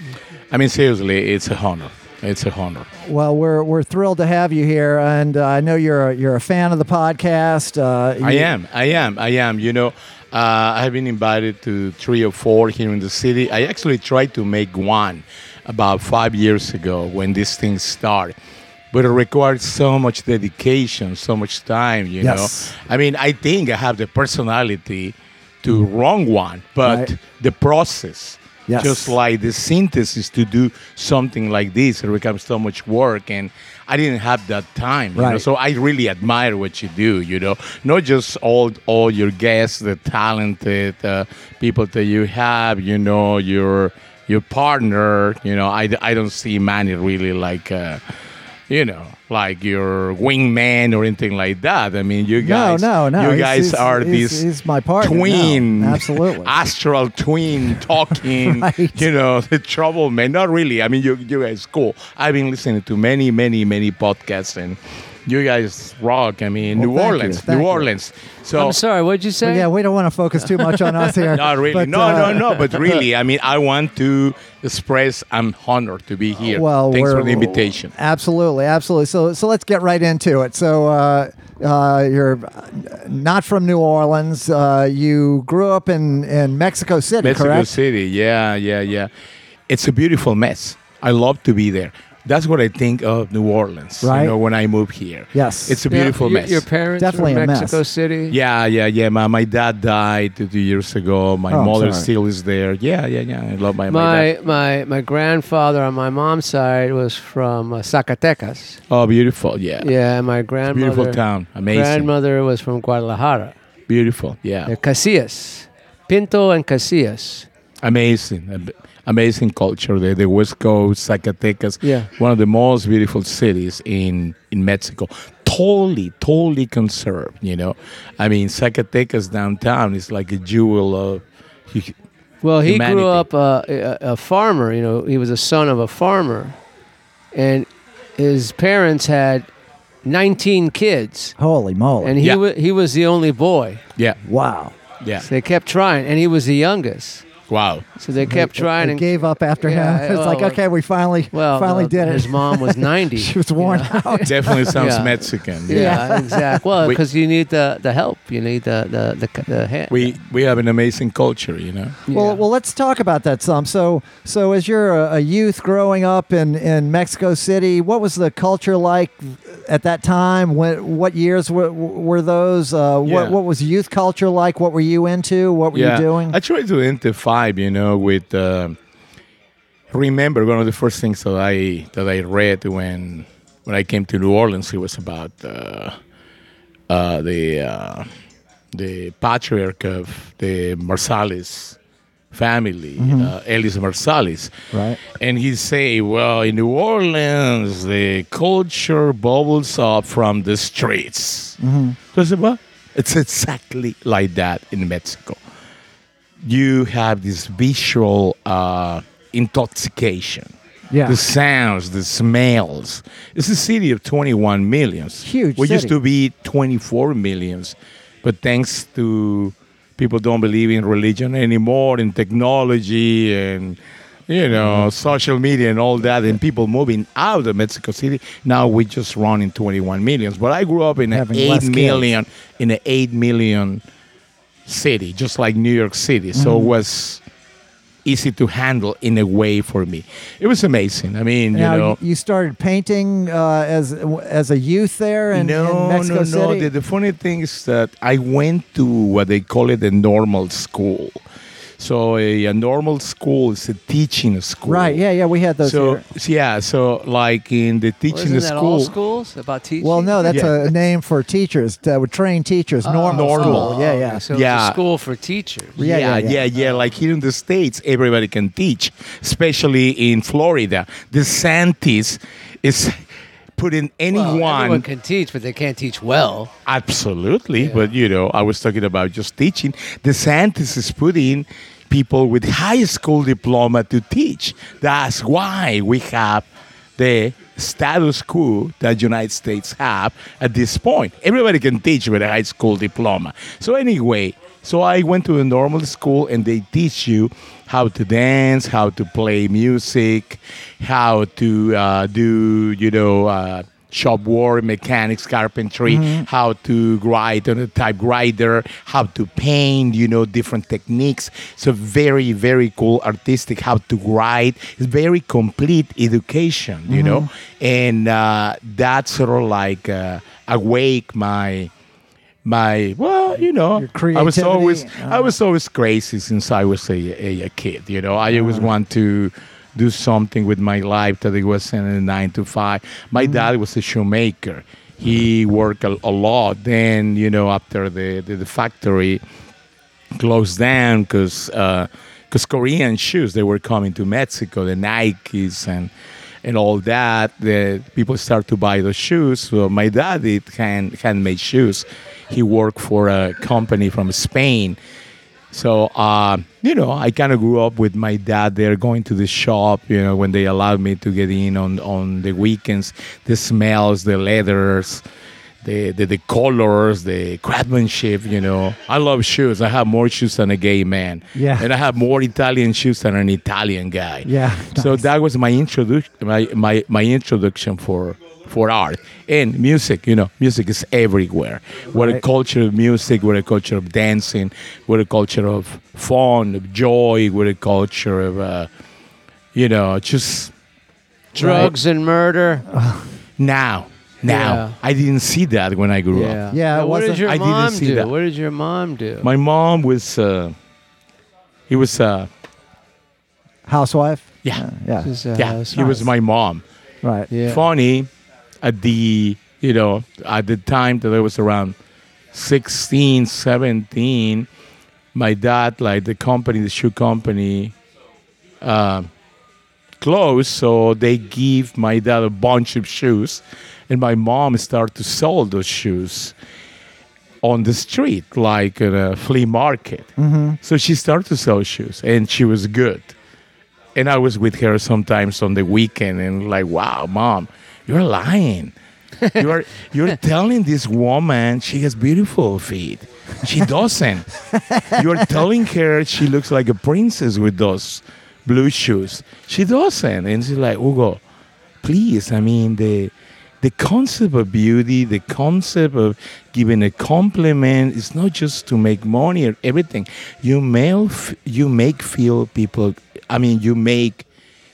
I mean, seriously, it's a honor. It's a honor. Well, we're we're thrilled to have you here, and uh, I know you're a, you're a fan of the podcast. Uh, I am. I am. I am. You know, uh, I have been invited to three or four here in the city. I actually tried to make one about five years ago when this thing started. But it required so much dedication, so much time, you Yes. know. I mean, I think I have the personality to run one, but Right. the process, Yes. just like the synthesis to do something like this, it becomes so much work. And I didn't have that time. you know. So I really admire what you do. You know, not just all all your guests, the talented uh, people that you have. You know, your your partner. You know, I, I don't see Manny really like. Uh, you know, like your wingman or anything like that. I mean, you guys, no, no. you guys he's- are he's- these he's my partner. No, twin, absolutely. (laughs) astral twin talking. (laughs) Right. You know, (laughs) the trouble man. Not really. I mean, you you guys cool. I've been listening to many, many, many podcasts, and you guys rock. I mean, Well, New thank you, Orleans, New you. Orleans. So I'm sorry. What'd you say? Well, yeah, we don't want to focus too much on us here. (laughs) not really. but, no, uh, no, no. But (laughs) really, I mean, I want to express I'm honored to be here. Well, thanks for the invitation. Absolutely, absolutely. So, so let's get right into it. So, uh, uh, you're not from New Orleans. Uh, you grew up in, in Mexico City, Mexico correct? City. Yeah, yeah, yeah. It's a beautiful mess. I love to be there. That's what I think of New Orleans. Right. You know, when I move here. Yes. It's a Yeah, beautiful your, mess. Your parents Definitely were a in mess. Mexico City. yeah, yeah, yeah. My, my dad died two, two years ago. My Oh, mother sorry. still is there. Yeah, yeah, yeah. I love my, my dad. My my my grandfather on my mom's side was from uh, Zacatecas. Oh, beautiful. Yeah. Yeah, my grandmother. Beautiful town. Amazing. Grandmother was from Guadalajara. Beautiful. Yeah. Uh, Casillas, Pinto and Casillas. Amazing. Am- Amazing culture there. The West Coast, Zacatecas. Yeah. One of the most beautiful cities in, in Mexico. Totally, totally conserved, you know. I mean, Zacatecas downtown is like a jewel of. Well, he Humanity. grew up uh, a, a farmer. You know, he was a son of a farmer, and his parents had 19 kids, Holy moly! and he Yeah. wa he was the only boy. Yeah, wow. yeah. So they kept trying, and he was the youngest. Wow. So they kept trying They and gave up after Yeah, him. It's oh, like, okay, we finally, well, finally did it. His mom was (laughs) 90. she was worn out. (laughs) Definitely sounds Yeah. Mexican. Yeah, exactly. Well, We- because you need the, the help. You need the the the, the hand. We we have an amazing culture, you know. Well, Yeah. well, let's talk about that some. So, so as you're a, a youth growing up in, in Mexico City, what was the culture like at that time? When, what years were, were those? Uh, Yeah. what, what was youth culture like? What were you into? What were you doing? I tried to identify, you know, with. Uh, remember one of the first things that I that I read when when I came to New Orleans. It was about uh, uh, the uh, the patriarch of the Marsalis family, uh, Ellis Marsalis. Mm-hmm. Right. And he say, well, in New Orleans, the culture bubbles up from the streets. Mm-hmm. So I it's exactly like that in Mexico. You have this visual uh, intoxication. Yeah. The sounds, the smells. It's a city of 21 millions. Huge We used to be 24 millions. But thanks to people don't believe in religion anymore, in technology and you know, social media and all that, and people moving out of Mexico City. Now we just run in 21 millions. But I grew up in an Having 8 less kids. million, in an 8 million city, just like New York City. So Mm-hmm. it was easy to handle in a way for me. It was amazing. I mean, now, you know. you started painting uh, as as a youth there in, no, in Mexico no, no. City. The, the funny thing is that I went to what they call it a normal school. So a, a normal school is a teaching school. right? Yeah, yeah. We had those. So here. yeah, so like in the Well, teaching isn't that all schools about teaching? Well, no, that's Yeah. a name for teachers that would train teachers. Oh, normal, Normal. school. Yeah, okay, yeah. So it's Yeah. a school for teachers. Yeah, yeah, yeah, yeah, yeah, Like here in the states, everybody can teach, especially in Florida. DeSantis is putting Well, anyone everyone can teach, but they can't teach well. Absolutely, Yeah. but you know, I was talking about just teaching. DeSantis is putting people with high school diploma to teach. That's why we have the status quo that United States have at this point. Everybody can teach with a high school diploma. So anyway, so I went to a normal school and they teach you how to dance, how to play music, how to uh, do, you know, uh, shop work, mechanics, carpentry, how to write on a typewriter, how to paint, you know, different techniques. So very, very cool artistic, how to write. It's very complete education, you know, and uh, that sort of like uh, awake my my well you know i was always uh. i was always crazy since i was a, a, a kid you know i always want to do something with my life that it wasn't a nine to five my mm-hmm. dad was a shoemaker he worked a, a lot then you know after the, the, the factory closed down because because uh, Korean shoes they were coming to Mexico, the Nikes and and all that. The people start to buy those shoes. So my dad did hand handmade shoes. He worked for a company from Spain. So uh, you know, I kind of grew up with my dad there, going to the shop. You know, when they allowed me to get in on on the weekends, the smells, the leathers, the, the the colors, the craftsmanship. You know, I love shoes. I have more shoes than a gay man. Yeah. and I have more Italian shoes than an Italian guy. Yeah, So nice. that was my introduction. My, my my introduction for for art and music. You know, music is everywhere. What a Right. culture of music. We're a culture of dancing. We're a culture of fun, of joy. We're a culture of uh, you know just Drugs and murder. (laughs) now. Now, Yeah. I didn't see that when I grew Yeah. up. Yeah, it Now, what did wasn't- your I didn't mom see do? that. What did your mom do? My mom was, uh, he was, uh, housewife. yeah, yeah, She's yeah, he was my mom. right. Yeah. Funny, at the, you know, at the time that I was around 16, 17, my dad, like the company, the shoe company, uh, closed. So they give my dad a bunch of shoes, and my mom started to sell those shoes on the street, like at a flea market. So she started to sell shoes, and she was good. And I was with her sometimes on the weekend, and like, wow, mom, you're lying. You are you're (laughs) telling this woman she has beautiful feet. She doesn't. You're telling her she looks like a princess with those blue shoes. She doesn't. And she's like, Hugo, please. I mean the the concept of beauty, the concept of giving a compliment is not just to make money or everything. You mail, you make feel people. I mean, you make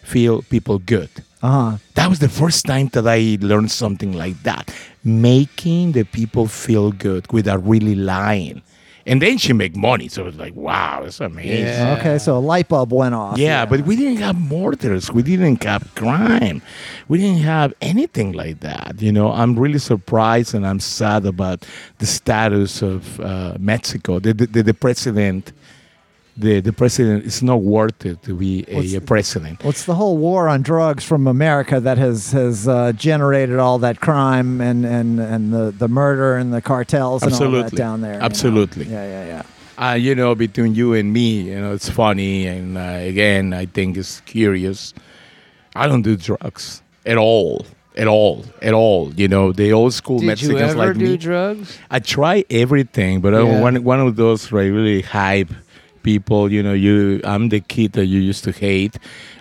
feel people good. Uh huh. That was the first time that I learned something like that. Making the people feel good without really lying. And then she make money. So it's like, wow, it's amazing. Yeah. Okay, so a light bulb went off. Yeah, but we didn't have mortars. We didn't have crime. We didn't have anything like that. You know, I'm really surprised and I'm sad about the status of uh, Mexico. The, the, the president, the, the president is not worth it to be a, a president. Well, it's the whole war on drugs from America that has has uh, generated all that crime and, and, and the, the murder and the cartels and all that down there. you know? Absolutely. Yeah, yeah, yeah. uh, you know, between you and me, you know, it's funny. And uh, again, I think it's curious. I don't do drugs at all, at all, at all. You know, the old school Did Mexicans you ever like do me. drugs? I try everything, but I'm one one of those like, really hype people. You know, you I'm the kid that you used to hate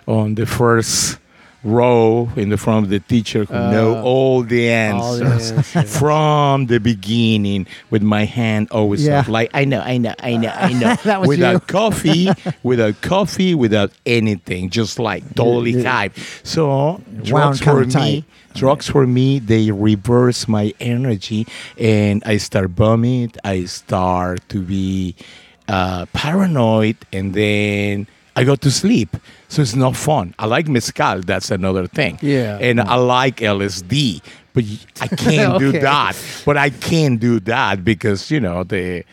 on the first row in the front of the teacher who know Uh, all the All the answers answers. from the beginning with my hand always Yeah. up like I know, I know, I know, I know. (laughs) That was without coffee, (laughs) without coffee, without anything, just like totally you- hype. So drugs for tight. me, drugs for me, they reverse my energy, and I start vomit. I start to be uh, paranoid, and then I go to sleep. So it's not fun. I like mezcal. That's another thing. Yeah. And I like LSD, but I (laughs) can't do that. But I can't do that because you know the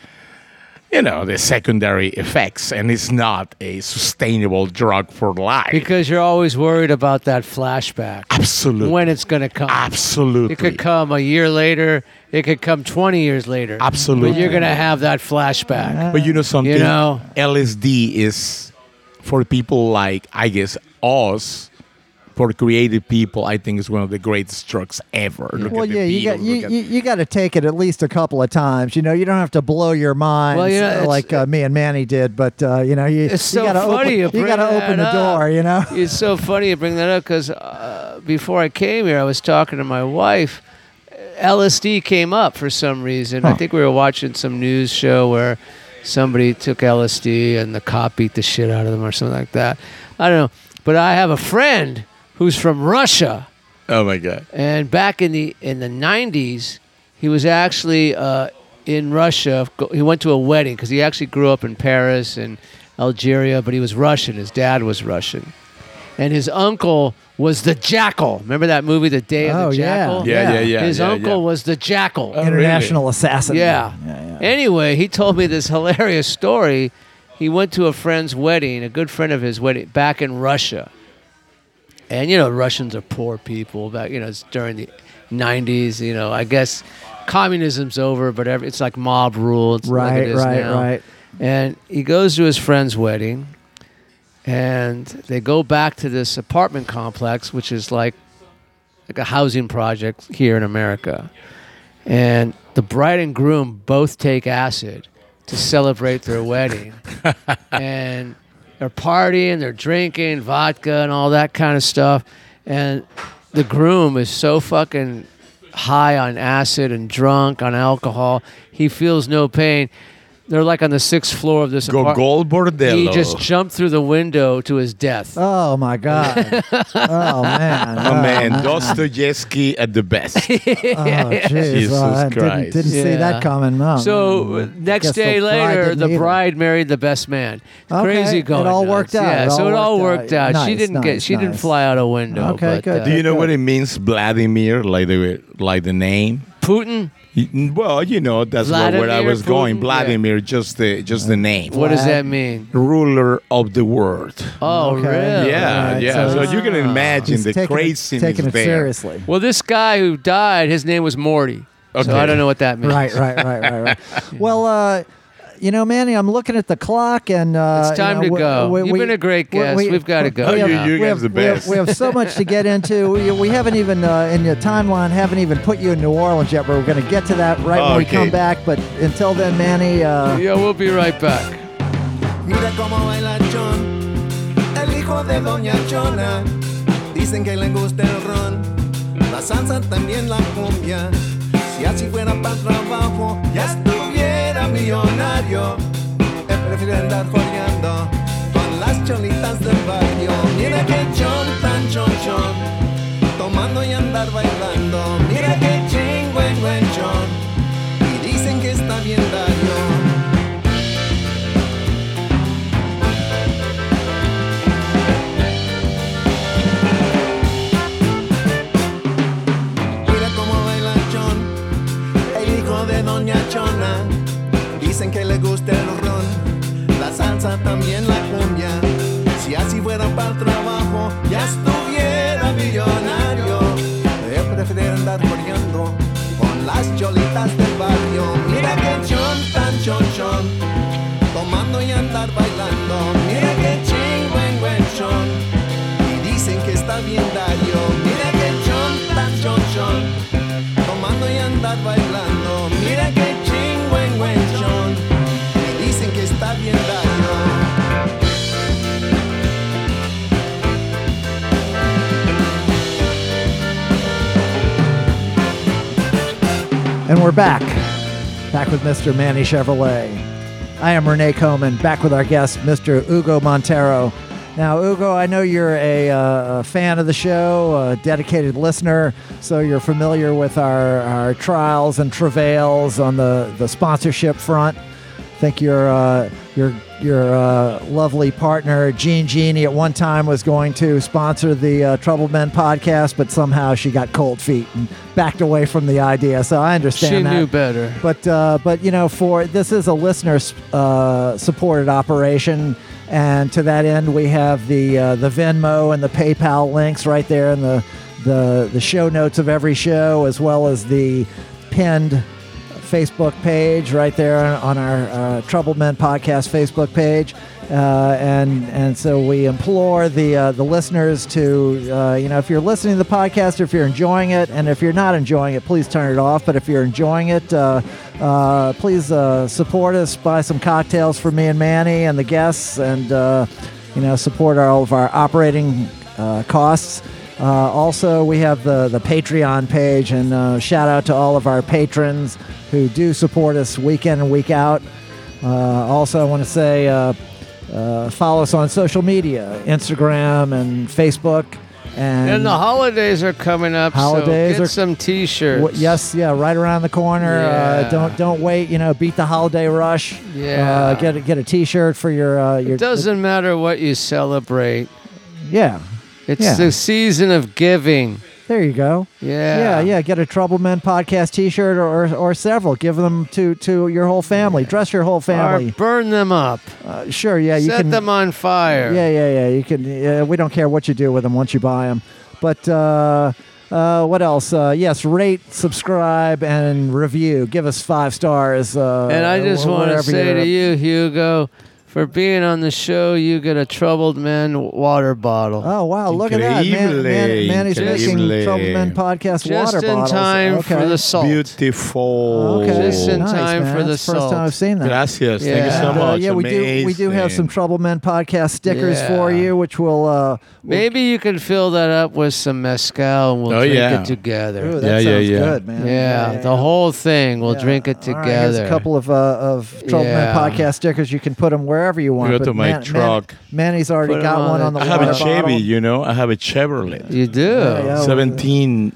you know, the secondary effects, and it's not a sustainable drug for life. Because you're always worried about that flashback. Absolutely. When it's going to come. Absolutely. It could come a year later. It could come 20 years later. Absolutely. But you're going to have that flashback. But you know something? You know? LSD is for people like I guess us. For creative people, I think is one of the greatest drugs ever. Look Well, at the yeah, you got you, look at- you, you got to take it at least a couple of times. You know, you don't have to blow your mind Well, you know, like uh, me and Manny did, but uh, you know, you It's so you got to funny you open, you got to open the up. door. You know, (laughs) It's so funny you bring that up because uh, before I came here, I was talking to my wife. LSD came up for some reason. I think we were watching some news show where somebody took LSD and the cop beat the shit out of them or something like that. I don't know. But I have a friend who's from Russia. oh my god! And back in the in the '90s, he was actually uh, in Russia. He went to a wedding because he actually grew up in Paris and Algeria, but he was Russian. His dad was Russian, and his uncle was the Jackal. Remember that movie, The Day of Oh, the yeah. Jackal? Yeah, yeah, yeah. His yeah, uncle yeah. was the Jackal. Oh, international assassin. Yeah. yeah, yeah. Anyway, he told me this (laughs) hilarious story. He went to a friend's wedding, a good friend of his wedding, back in Russia. And you know, Russians are poor people. Back, you know, it's during the '90s. You know, I guess communism's over, but every, it's like mob rule. It's like Right, it is right, now. right. And he goes to his friend's wedding, and they go back to this apartment complex, which is like like a housing project here in America. And the bride and groom both take acid to celebrate their wedding. (laughs) and they're partying, they're drinking vodka and all that kind of stuff. And the groom is so fucking high on acid and drunk on alcohol, he feels no pain. They're like on the sixth floor of this Go apart- gold bordello. He just jumped through the window to his death. Oh my God. (laughs) oh man. Oh man, Dostoevsky at the best. (laughs) Oh jeez. Jesus Well, I didn't, Christ. didn't see Yeah. that coming. No. So uh, next Guess the day bride later, didn't the either. bride married the best man. Okay, Crazy it going. all nuts. worked out. Yeah, It so all it all worked worked out. out. she Nice, didn't get. nice, She didn't nice. fly out a window. Okay, but, good. uh, Do you know what it means, Vladimir? Like the like the name? Putin. Y- Well, you know that's where, where I Vladimir was going. Putin? Vladimir, just the just the name. What does that mean? Ruler of the world. Oh, Okay. really? yeah, Alright, yeah. so So, you can imagine He's the taking it, craziness taking it there. seriously. Well, this guy who died, his name was Morty. Okay. So I don't know what that means. Right, right, right, right, right. (laughs) well, uh, you know, Manny, I'm looking at the clock, and uh, It's time you know, to we- go. we- You've we- been a great we- guest. we- We've got to go. Oh, we you- have- you guys have, the we have- best. We have, so much to get into. (laughs) We, we haven't even uh, in your timeline haven't even put you in New Orleans yet. But we're going to get to that right when we Okay. come back. But until then, Manny, uh, Yeah, we'll be right back. Mira cómo baila Chon, el hijo de Doña Chona. Dicen que le gusta el ron, la salsa también la cumbia. Si así fuera para trabajo, ya estuviera millonario. Él prefiere andar joreando con las cholitas del barrio. Mira que chon tan chon chon, tomando y andar bailando. Mira que ching buen buen chon, y dicen que está bien daño. Gusta el ron, la salsa también la cumbia. Si así fuera para el and we're back, back with Mr. Manny Chevrolet. I am René Coman, back with our guest, Mr. Hugo Montero. Now, Hugo, I know you're a, uh, a fan of the show, a dedicated listener, so you're familiar with our, our trials and travails on the, the sponsorship front I think your uh, your your uh, lovely partner Jean Genie at one time was going to sponsor the uh, Troubled Men podcast, but somehow she got cold feet and backed away from the idea. So I understand She that. knew better. But uh, but you know, for this is a listener uh, supported operation, and to that end, we have the uh, the Venmo and the PayPal links right there in the the the show notes of every show, as well as the pinned Facebook page right there on our uh, Troubled Men podcast Facebook page. Uh, and and so we implore the uh, the listeners to uh, you know if you're listening to the podcast or if you're enjoying it and if you're not enjoying it please turn it off. But if you're enjoying it uh, uh, please uh, support us buy some cocktails for me and Manny and the guests and you know support all of our operating costs. Also, we have the, the Patreon page, and shout out to all of our patrons who do support us week in and week out. Uh, also, I want to say uh, uh, follow us on social media Instagram and Facebook. And, And the holidays are coming up. Holidays so get are- some T-shirts. W- yes, yeah, right around the corner. Yeah. Uh, don't don't wait. You know, beat the holiday rush. Yeah. Uh, get a, get a T-shirt for your uh, your. It doesn't matter what you celebrate. yeah. It's Yeah. the season of giving. There you go. Yeah. Yeah, yeah. Get a Trouble Men podcast T-shirt or, or, or several. Give them to, to your whole family. Dress your whole Or family. burn them up. Uh, sure. Yeah, you Set can. them on fire. Yeah, yeah, yeah. You can. Yeah, we don't care what you do with them once you buy them. But uh, uh, what else? Uh, yes, rate, subscribe, and review. Give us five stars. Uh, And I just want to say to you, Hugo, for being on the show, you get a Troubled Men water bottle. Oh wow! Look at that, man, man, Increíble, Manny's making increíble. Trouble Men podcast Just water in bottles. time okay. for the salt. Beautiful. Okay, Just in nice, time man. for the That's the first salt. time I've seen that. Gracias. Thank you Yeah. so And, uh, much. yeah, we do. We do have some troubled Trouble Men podcast stickers Yeah. for you, which will. Uh, Maybe you can fill that up with some mezcal and we'll Oh, drink yeah. it together. ooh, that Yeah, yeah, sounds yeah. good, man. yeah, the whole thing. We'll Yeah. drink it All right, here's together. a couple of uh, of Trouble Men Yeah. podcast stickers. You can put them wherever you want. Go but to my Man- truck. Man, Manny's already Put 'em got on one the- on the I have water a Chevy, bottle. you know. I have a Chevrolet. you do. Yeah, yeah. 17,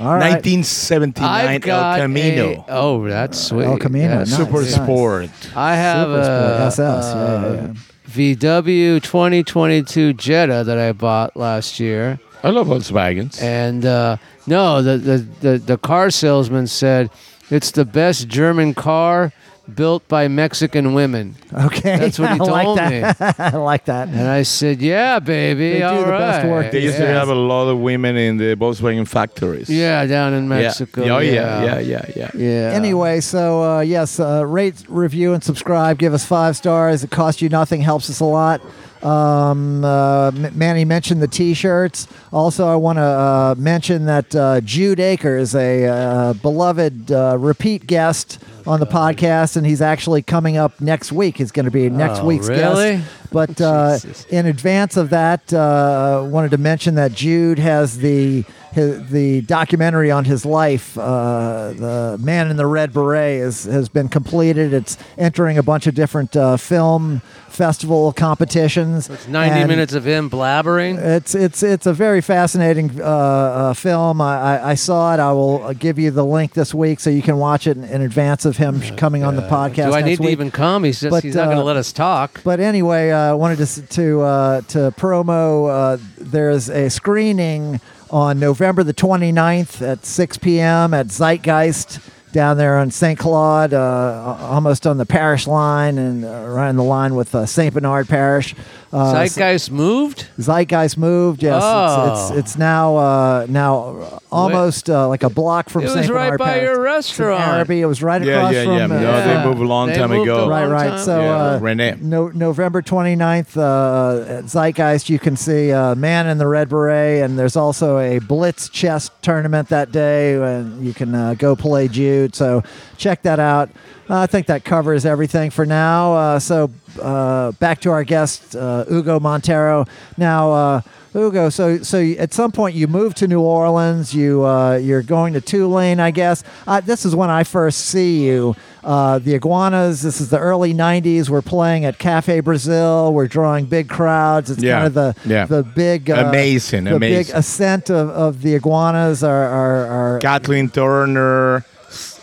All right. 1979 I've got El Camino. A, oh, that's sweet. El Camino, Yeah, nice. Super nice. Sport. I have Super Sport, a SS. Yeah, yeah, uh, yeah. VW 2022 Jetta that I bought last year. I love Volkswagens. And uh, no, the, the, the, the car salesman said it's the best German car built by Mexican women. Okay, That's what he (laughs) I like told that. (laughs) I like that. And I said, yeah, baby. They do all the best work they used to have a lot of women in the Volkswagen factories. Yeah, down in Yeah. Mexico. Oh, yeah, yeah, yeah, yeah. Yeah. Anyway, so uh, yes, uh, rate, review, and subscribe. Give us five stars. It costs you nothing. Helps us a lot. Um, uh, Manny mentioned the T-shirts. Also, I want to uh, mention that uh, Jude Acers, a uh, beloved uh, repeat guest on the podcast, and he's actually coming up next week. He's going to be next Oh, week's really? guest. But (laughs) uh, in advance of that, uh, wanted to mention that Jude has the his, the documentary on his life, uh, the Man in the Red Beret, is, has been completed. It's entering a bunch of different uh, film festival competitions. It's 90 And minutes of him blabbering. It's it's it's a very fascinating uh, uh, film. I, I, I saw it. I will give you the link this week so you can watch it in, in advance of him coming on the podcast. Do I next need to even come? He's just But, he's not going to uh, let us talk. But anyway, I uh, wanted to to uh, to promo. Uh, there's a screening on November the 29th at 6 p.m. at Zeitgeist down there on St. Claude, uh, almost on the parish line and uh, right on the line with uh, St. Bernard Parish. Uh, Zeitgeist moved? Zeitgeist moved. Yes, Oh. it's, it's it's now uh, now almost uh, like a block from It St. was right Bernard by Parish. your restaurant. Arabi. It was right Yeah, across yeah, from. yeah. uh, No, Yeah. they moved a long They time ago. Right, right. time. So Yeah, uh, no, November 29th uh, at Zeitgeist, you can see uh, Man in the Red Beret, and there's also a Blitz chess tournament that day, and you can uh, go play Jude. So check that out. I think that covers everything for now. Uh, so uh, back to our guest, uh, Hugo Montero. Now, uh, Hugo, so so at some point you moved to New Orleans. You uh, you're going to Tulane, I guess. Uh, this is when I first see you. Uh, the Iguanas. This is the early '90s. We're playing at Cafe Brasil. We're drawing big crowds. It's Yeah, kind of the yeah. the big uh, Amazing, the big amazing. ascent of, of the Iguanas. Are are, are Kathleen Turner,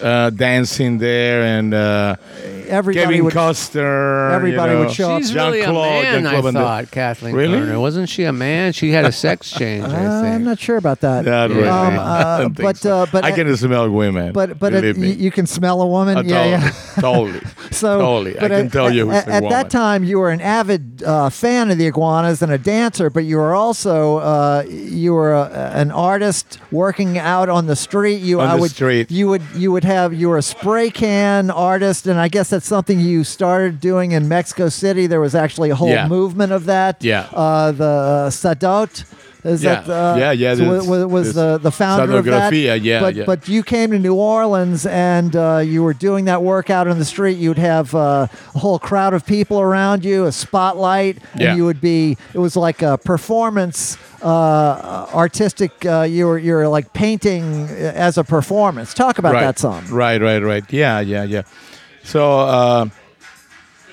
uh, dancing there, and uh, Everybody Kevin would. Costner. everybody you would show up. She's Jean really a Claude, man, Jean I Claude Van thought, Kathleen Really? Turner. Wasn't she a man? She had a sex (laughs) change, I Uh, think. I'm not sure about that. Not Yeah. really. Um, I uh, don't think but so. uh, but I can smell women. but but it, believe you, me. you can smell a woman. Uh, yeah, totally, yeah. totally. (laughs) So Totally. I but can at, tell you at, who's a at that time you were an avid uh, fan of the iguanas and a dancer, but you were also uh, you were a, an artist working out on the street. You On I the would street. you would you would have you were a spray can artist, and I guess that's something you started doing in Mexico City. There was actually a whole Yeah. movement of that. Yeah. uh, the uh, Sadot. Is Yeah. that uh, Yeah, yeah, so was, was the the founder of that? Yeah, but yeah. but you came to New Orleans and uh, you were doing that workout in the street. You'd have uh, a whole crowd of people around you, a spotlight, and Yeah. you would be. It was like a performance, uh, artistic. Uh, you were you're like painting as a performance. Talk about right. that song. Right, right, right. Yeah, yeah, yeah. So uh,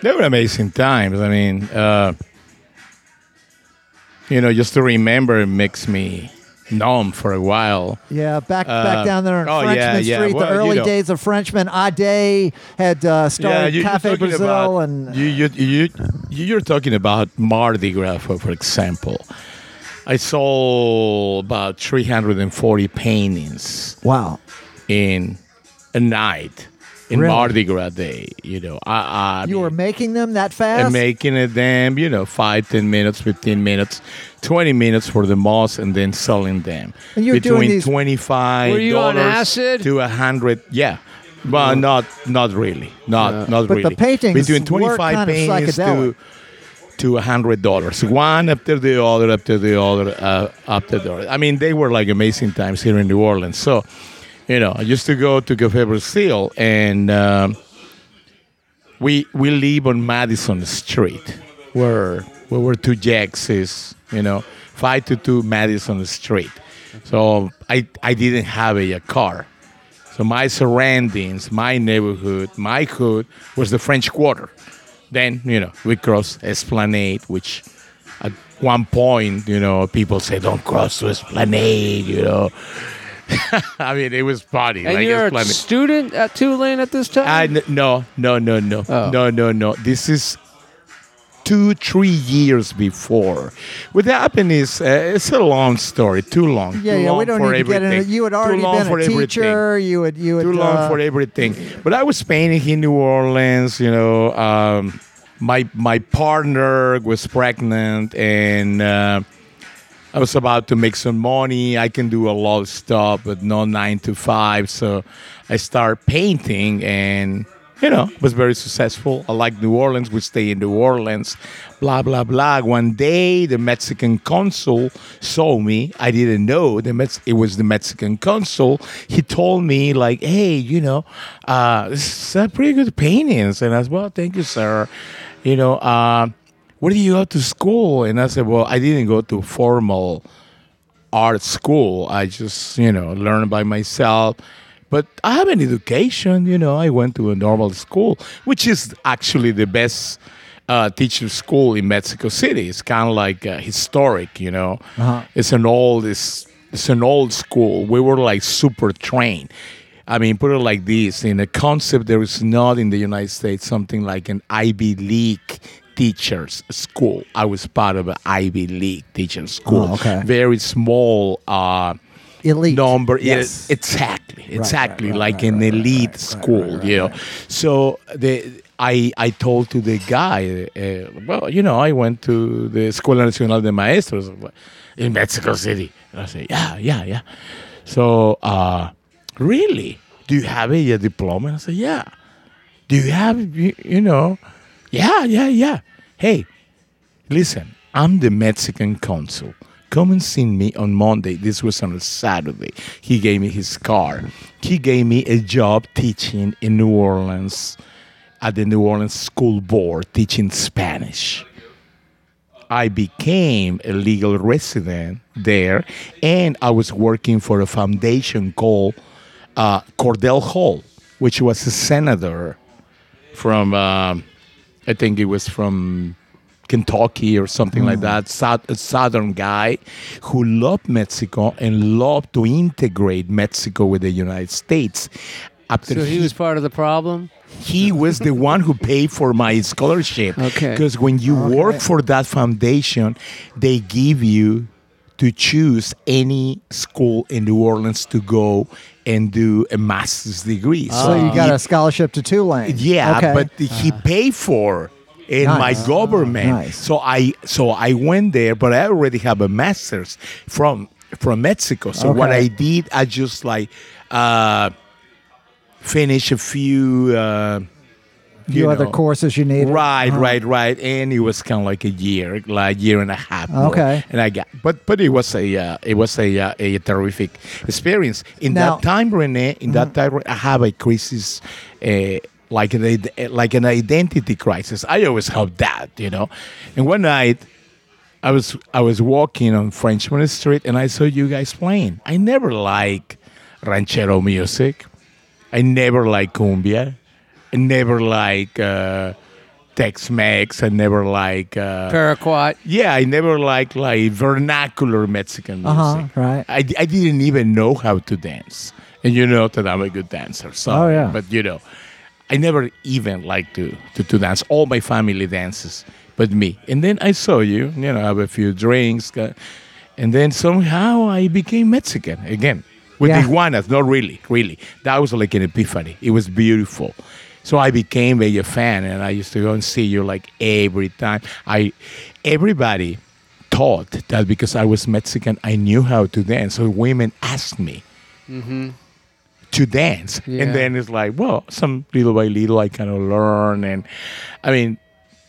they were amazing times. I mean, uh, you know, just to remember it makes me numb for a while. Yeah, back Uh, back down there on oh, Frenchmen yeah, yeah. Street, Well, the you early know. days of Frenchmen. Ade had uh, started you're Cafe Brasil, about- and you, you, you, you, you're talking about Mardi Gras, for, for example. I saw about 340 paintings wow, in a night in Really? Mardi Gras Day. You know, I, I you mean, were making them that fast. and making it them, you know, five, ten minutes, fifteen minutes, twenty minutes for the most, and then selling them And you're doing between these- twenty five Were you on acid? to a hundred. Yeah, but not not really, not not But the really. paintings between were twenty five kind of paintings to to a hundred dollars, one after the other, after the other, uh, after the other. I mean, they were like amazing times here in New Orleans. So, you know, I used to go to Cafe Brasil and. Um, we we live on Madison Street, where where were two jacks is, you know, five to two Madison Street. So I I didn't have a, a car. So my surroundings, my neighborhood, my hood was the French Quarter. Then you know we cross Esplanade, which at one point you know people say don't cross to Esplanade, you know. (laughs) I mean it was funny. and like you're a student at Tulane at this time? I, n- no, no, no, no, Oh. no, no, no. This is two, three years before. What happened is, uh, it's a long story, too long. Yeah, too yeah, long we don't for need to get into. You had already been for a everything. teacher. You would, you would. Too long uh, for everything. But I was painting in New Orleans. You know, um, my my partner was pregnant, and uh, I was about to make some money. I can do a lot of stuff, but no nine to five. So I start painting, and you know, was very successful. I like New Orleans. We stay in New Orleans. Blah blah blah. One day, the Mexican consul saw me. I didn't know the Mex- it was the Mexican consul. He told me like, "Hey, you know, uh, this is a pretty good paintings." And I said, "Well, thank you, sir." You know, uh, where do you go to school? And I said, "Well, I didn't go to formal." art school. I just, you know, learned by myself. But I have an education, you know, I went to a normal school, which is actually the best uh, teacher school in Mexico City. It's kind of like uh, historic, you know. Uh-huh. It's an old, it's, it's an old school. We were like super trained. I mean, put it like this: in a concept, there is not in the United States something like an Ivy League teachers school. I was part of an Ivy League teachers school. Oh, okay. Very small uh, elite number. Yes. exactly, exactly, right, like right, an elite right, school. right, you know. right. So the I I told to the guy, uh, well, you know, I went to the Escuela Nacional de Maestros in Mexico City. And I said, yeah, yeah, yeah. So, uh, really, do you have a, a diploma? And I said, yeah. Do you have, you, you know, yeah, yeah, yeah. Hey, listen, I'm the Mexican consul. Come and see me on Monday. This was on a Saturday. He gave me his car. He gave me a job teaching in New Orleans at the New Orleans School Board, teaching Spanish. I became a legal resident there, and I was working for a foundation called uh, Cordell Hull, which was a senator from, um, I think it was from Kentucky or something like hmm. that, South, a southern guy who loved Mexico and loved to integrate Mexico with the United States. after So he was part of the problem. he was the one who paid for my scholarship. Okay. Because when you work for that foundation, they give you to choose any school in New Orleans to go and do a master's degree. So you got he- a scholarship to Tulane. yeah, Okay. but he paid for in Nice. my government. Nice. So I so I went there, but I already have a master's from from Mexico. So what I did, I just like uh, finish a few. Uh, few you other know, courses you needed. Right, Uh-huh. right, right, and it was kind of like a year, like year and a half. more. Okay. and I got, but but it was a uh, it was a uh, a terrific experience. In Now- that time, Rene, in that time, I have a crisis, uh, like an id- like an identity crisis. I always have that, you know. And one night, I was I was walking on Frenchmen Street, and I saw you guys playing. I never like ranchero music. I never like cumbia. I never like uh, Tex-Mex. I never like. Uh, Paraquat. yeah, I never like like vernacular Mexican music. Uh-huh, right. I, I didn't even know how to dance, and you know that I'm a good dancer. So, Oh, yeah. But you know, I never even like to, to to dance. All my family dances, but me. And then I saw you. You know, have a few drinks, uh, and then somehow I became Mexican again with Yeah. iguanas. Not really, really. That was like an epiphany. It was beautiful. So I became a fan, and I used to go and see you like every time. I, everybody thought that because I was Mexican, I knew how to dance. So women asked me mm-hmm. to dance, Yeah. and then it's like, well, some little by little, I kind of learn, and I mean,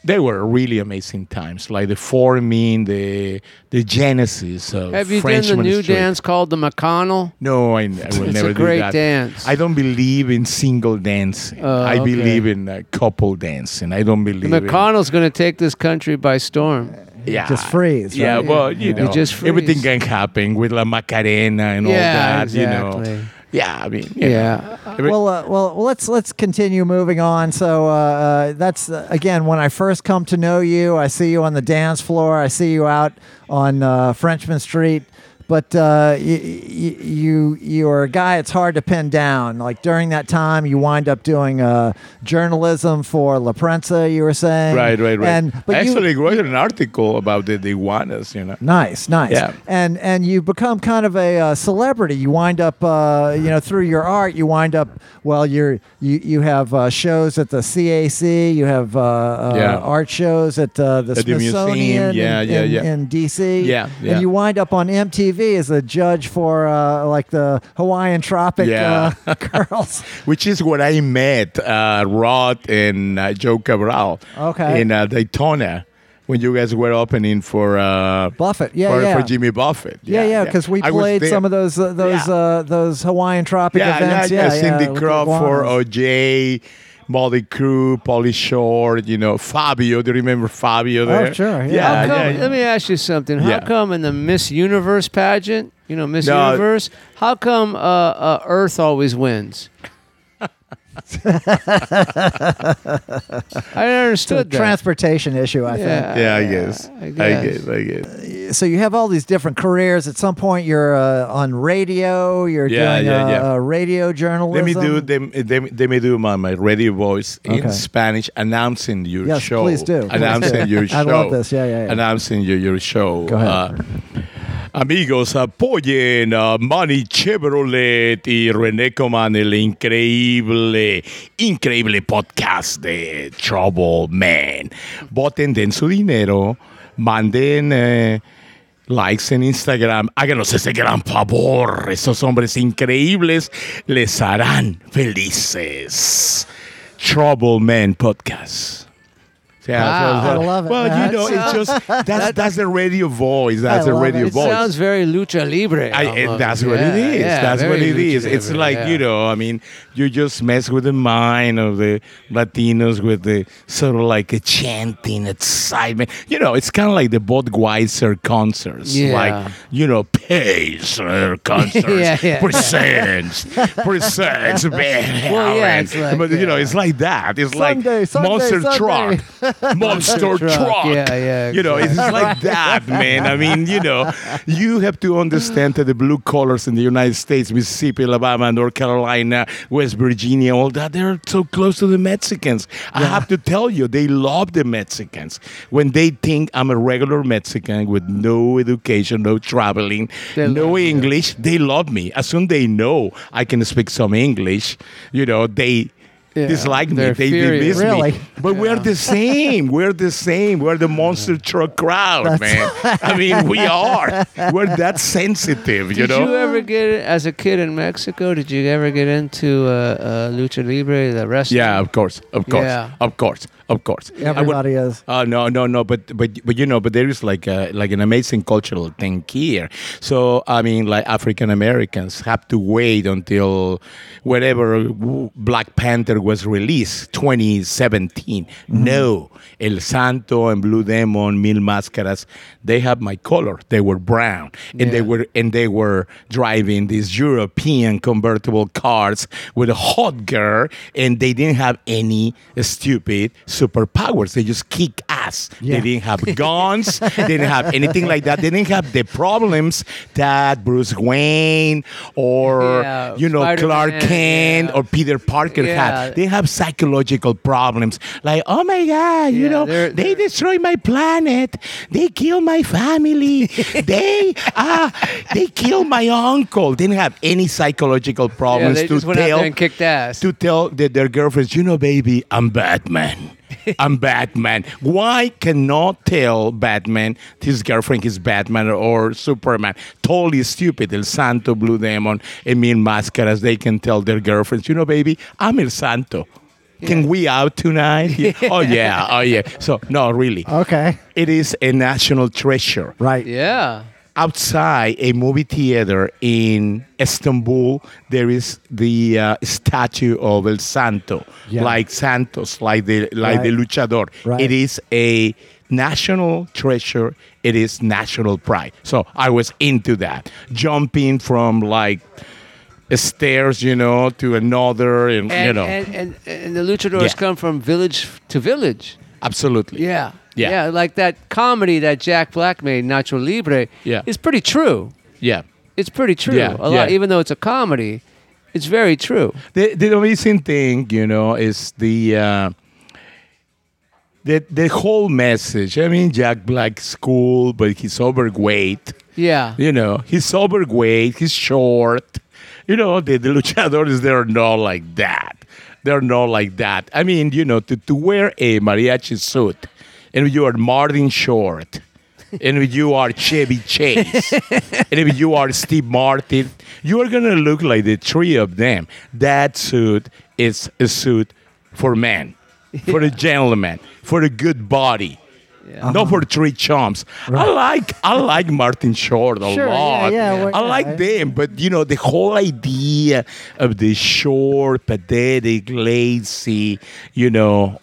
they were really amazing times, like the forming, the the genesis of Have you Frenchmen done the new Street. dance called the McConnell? No, I, I will (laughs) It's a great dance. I don't believe in single dancing. Oh, I okay. believe in uh, couple dancing. I don't believe in McConnell's going to take this country by storm. yeah, Just freeze, Yeah, well, you You know, just everything can happen with La Macarena and all Yeah, that. You exactly. know, yeah. I mean, Yeah. know. Well, uh, well, let's let's continue moving on. So uh, uh, that's uh, again when I first come to know you. I see you on the dance floor. I see you out on uh, Frenchmen Street. But uh, you, you you are a guy. It's hard to pin down. Like during that time, you wind up doing uh, journalism for La Prensa. You were saying, right, right, right. And but I you, actually wrote an article about the, the iguanas. You know. Nice, nice. Yeah. And and you become kind of a uh, celebrity. You wind up, uh, you know, through your art, you wind up. Well, you're you you have uh, shows at the CAC. You have uh, uh, Yeah. art shows at uh, the At the museum. Smithsonian Yeah, in, yeah, in, yeah. in DC. Yeah, yeah. And you wind up on MTV as a judge for uh, like the Hawaiian Tropic Yeah. uh, (laughs) girls. Which is what I met uh, Rod and uh, Joe Cabral Okay. in uh, Daytona when you guys were opening for uh, Buffett, yeah, for, yeah. for Jimmy Buffett. Yeah, yeah, because we played some of those uh, those Yeah. uh, those Hawaiian Tropic yeah, events. Yeah, yeah, yeah, Cindy the Crawford. OJ, Mötley Crüe, Pauly Shore, you know, Fabio. Do you remember Fabio there? sure, yeah. Yeah, come, yeah, yeah. Let me ask you something. How Yeah. come in the Miss Universe pageant, you know, Miss No. Universe, how come uh, uh, Earth always wins? I It's a understood that. transportation issue, I think. Yeah, Yeah, I guess. I I guess. guess. I guess. so you have all these different careers. At some point, you're uh, on radio. You're Yeah, doing yeah, uh, yeah. uh, radio journalism. Let me do them. Let me, let me do my, my radio voice in Okay. Spanish, announcing your Yes, show. please do. Please Announcing do. your show. (laughs) I love this. Yeah, yeah, yeah. Announcing your, your show. Go ahead. Uh, amigos, apoyen a Manny Chevrolet y René Coman el increíble, increíble podcast de Trouble Man. Voten, den su dinero, manden. eh, likes en Instagram. Háganos ese gran favor. Esos hombres increíbles les harán felices. Trouble Man Podcast. Yeah, Wow. so- so- uh, I love it. Well, That you know, it's just (laughs) that's that's the radio voice. That's I the love radio it. It voice. sounds very lucha libre. I, it- almost. that's what it Yeah, is. yeah, that's what it is. lucha It's like yeah. you know. I mean, you just mess with the mind of the Latinos with the sort of like a chanting excitement. You know, it's kind of like the Budweiser concerts. Yeah. Like you know, Pacer concerts (laughs) Yeah, yeah. presents presents Van (laughs) Well, yeah, like- but you know, it's like that. It's Sunday, like Sunday, Monster Sunday. Truck. (laughs) monster truck. truck. Yeah, yeah, You know, it's like that, man. I mean, you know, you have to understand that the blue collars in the United States, Mississippi, Alabama, North Carolina, West Virginia, all that, they're so close to the Mexicans. I have to tell you, they love the Mexicans. When they think I'm a regular Mexican with no education, no traveling, They no you. English, they love me. As soon as they know I can speak some English, you know, they Yeah, dislike me. They, they miss Really? me. But we're the same. We're the (laughs) same. We're the monster truck crowd, man. I mean, we are. We're that (laughs) sensitive, you Did know. Did you ever get, as a kid in Mexico, did you ever get into uh, uh, lucha libre, the wrestling? yeah, of course, of course, Yeah. of course, of course. I would- Everybody is. Uh, no, no, no, but but but you know, but there is like a, like an amazing cultural thing here. So I mean, like African Americans have to wait until whatever Black Panther was released, 2017. No, El Santo and Blue Demon, Mil Máscaras, they have my color. They were brown, and they were and they were driving these European convertible cars with a hot girl, and they didn't have any stupid superpowers. They just kick ass. Yeah. They didn't have (laughs) guns. they didn't have anything like that. They didn't have the problems that Bruce Wayne or Yeah, you know Clark Spider-Man, Kent yeah. or Peter Parker Yeah. had. They have psychological problems. Like, oh my God, you know, they're- they they're- destroy my planet. They kill my family. (laughs) they ah, they kill my uncle. They didn't have any psychological Yeah, problems they to just went out tell there and kicked ass. to tell the, their girlfriends, you know, baby, I'm Batman. I'm Batman. Why cannot tell Batman his girlfriend is Batman or Superman? Totally stupid. El Santo, Blue Demon, Mil Máscaras, they can tell their girlfriends, you know, baby, I'm El Santo. Can we out tonight? (laughs) Yeah. Oh yeah, oh yeah. So no, really, Okay. it is a national treasure Right. yeah. Outside a movie theater in Istanbul, there is the uh, statue of El Santo, Yeah. like Santos, like the like the luchador. Right. It is a national treasure. It is national pride. So I was into that, jumping from like stairs, you know, to another, and, And, you know, and, and, and the luchadors Yeah. come from village to village. absolutely. Yeah. Yeah. like that comedy that Jack Black made, Nacho Libre, Yeah. is pretty true. yeah. It's pretty true. Yeah, a lot, even though it's a comedy, it's very true. The, the amazing thing, you know, is the uh, the the whole message. I mean, Jack Black's cool, but he's overweight. Yeah. You know, he's overweight. He's short. You know, the, the luchadores they're not like that. They're not like that. I mean, you know, to, to wear a mariachi suit, and if you are Martin Short. and if you are Chevy Chase, and if you are Steve Martin, you are gonna look like the three of them. That suit is a suit for men, for a gentleman, for a good body. Not for three chumps. I like I like Martin Short a Sure, yeah, lot. yeah, well, I like them, but you know the whole idea of the short, pathetic, lazy, you know,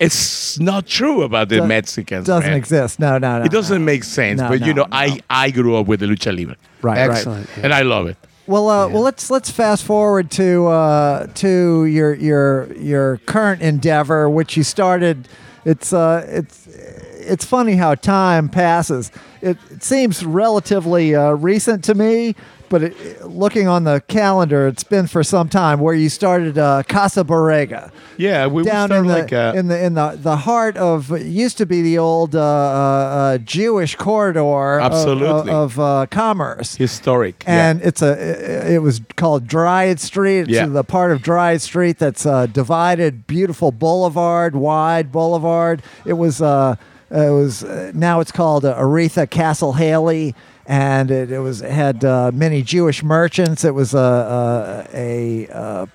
it's not true about the Do- Mexicans. Doesn't man. exist. No, no, no. It doesn't make sense, No, but you no, know, I no. I grew up with the lucha libre, Right, Excellent. right. And I love it. Well, uh, well, let's let's fast forward to uh, to your your your current endeavor, which you started. It's uh, it's it's funny how time passes. It, it seems relatively uh, recent to me, but it, looking on the calendar, it's been for some time. Where you started uh, Casa Borrega Yeah, we were down in the like uh, in the in the the heart of it used to be the old uh, uh, uh, Jewish corridor of- Absolutely. of, of uh, commerce historic. yeah. and it's a it was called Dryades Street. It's Yeah. the part of Dryades Street that's divided, beautiful boulevard, wide boulevard. It was uh, it was uh, now it's called uh, Oretha Castle Haley, and it, it was it had uh, many Jewish merchants. It was a a, a, uh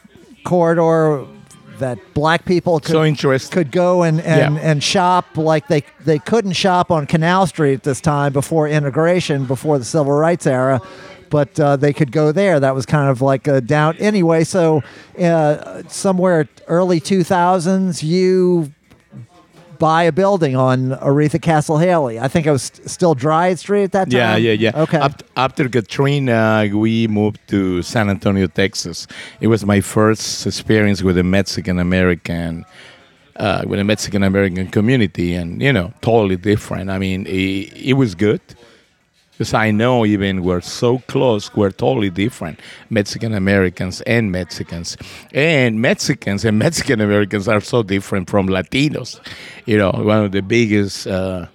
corridor that black people could so could go and and, Yeah. and shop like they they couldn't shop on Canal Street at this time before integration, before the civil rights era. But uh, they could go there. That was kind of like a down anyway. So uh, somewhere early two thousands, you buy a building on Oretha Castle Haley. I think it was st- still Dryades Street at that time. Yeah, yeah, yeah. Okay. Aft- After Katrina, we moved to San Antonio, Texas. It was my first experience with a Mexican American uh, with a Mexican American community, and you know, totally different. I mean, it, it was good because I know even we're so close, we're totally different, Mexican Americans and Mexicans, and Mexicans and (laughs) Mexican Americans are so different from Latinos. You know, one of the biggest. Uh,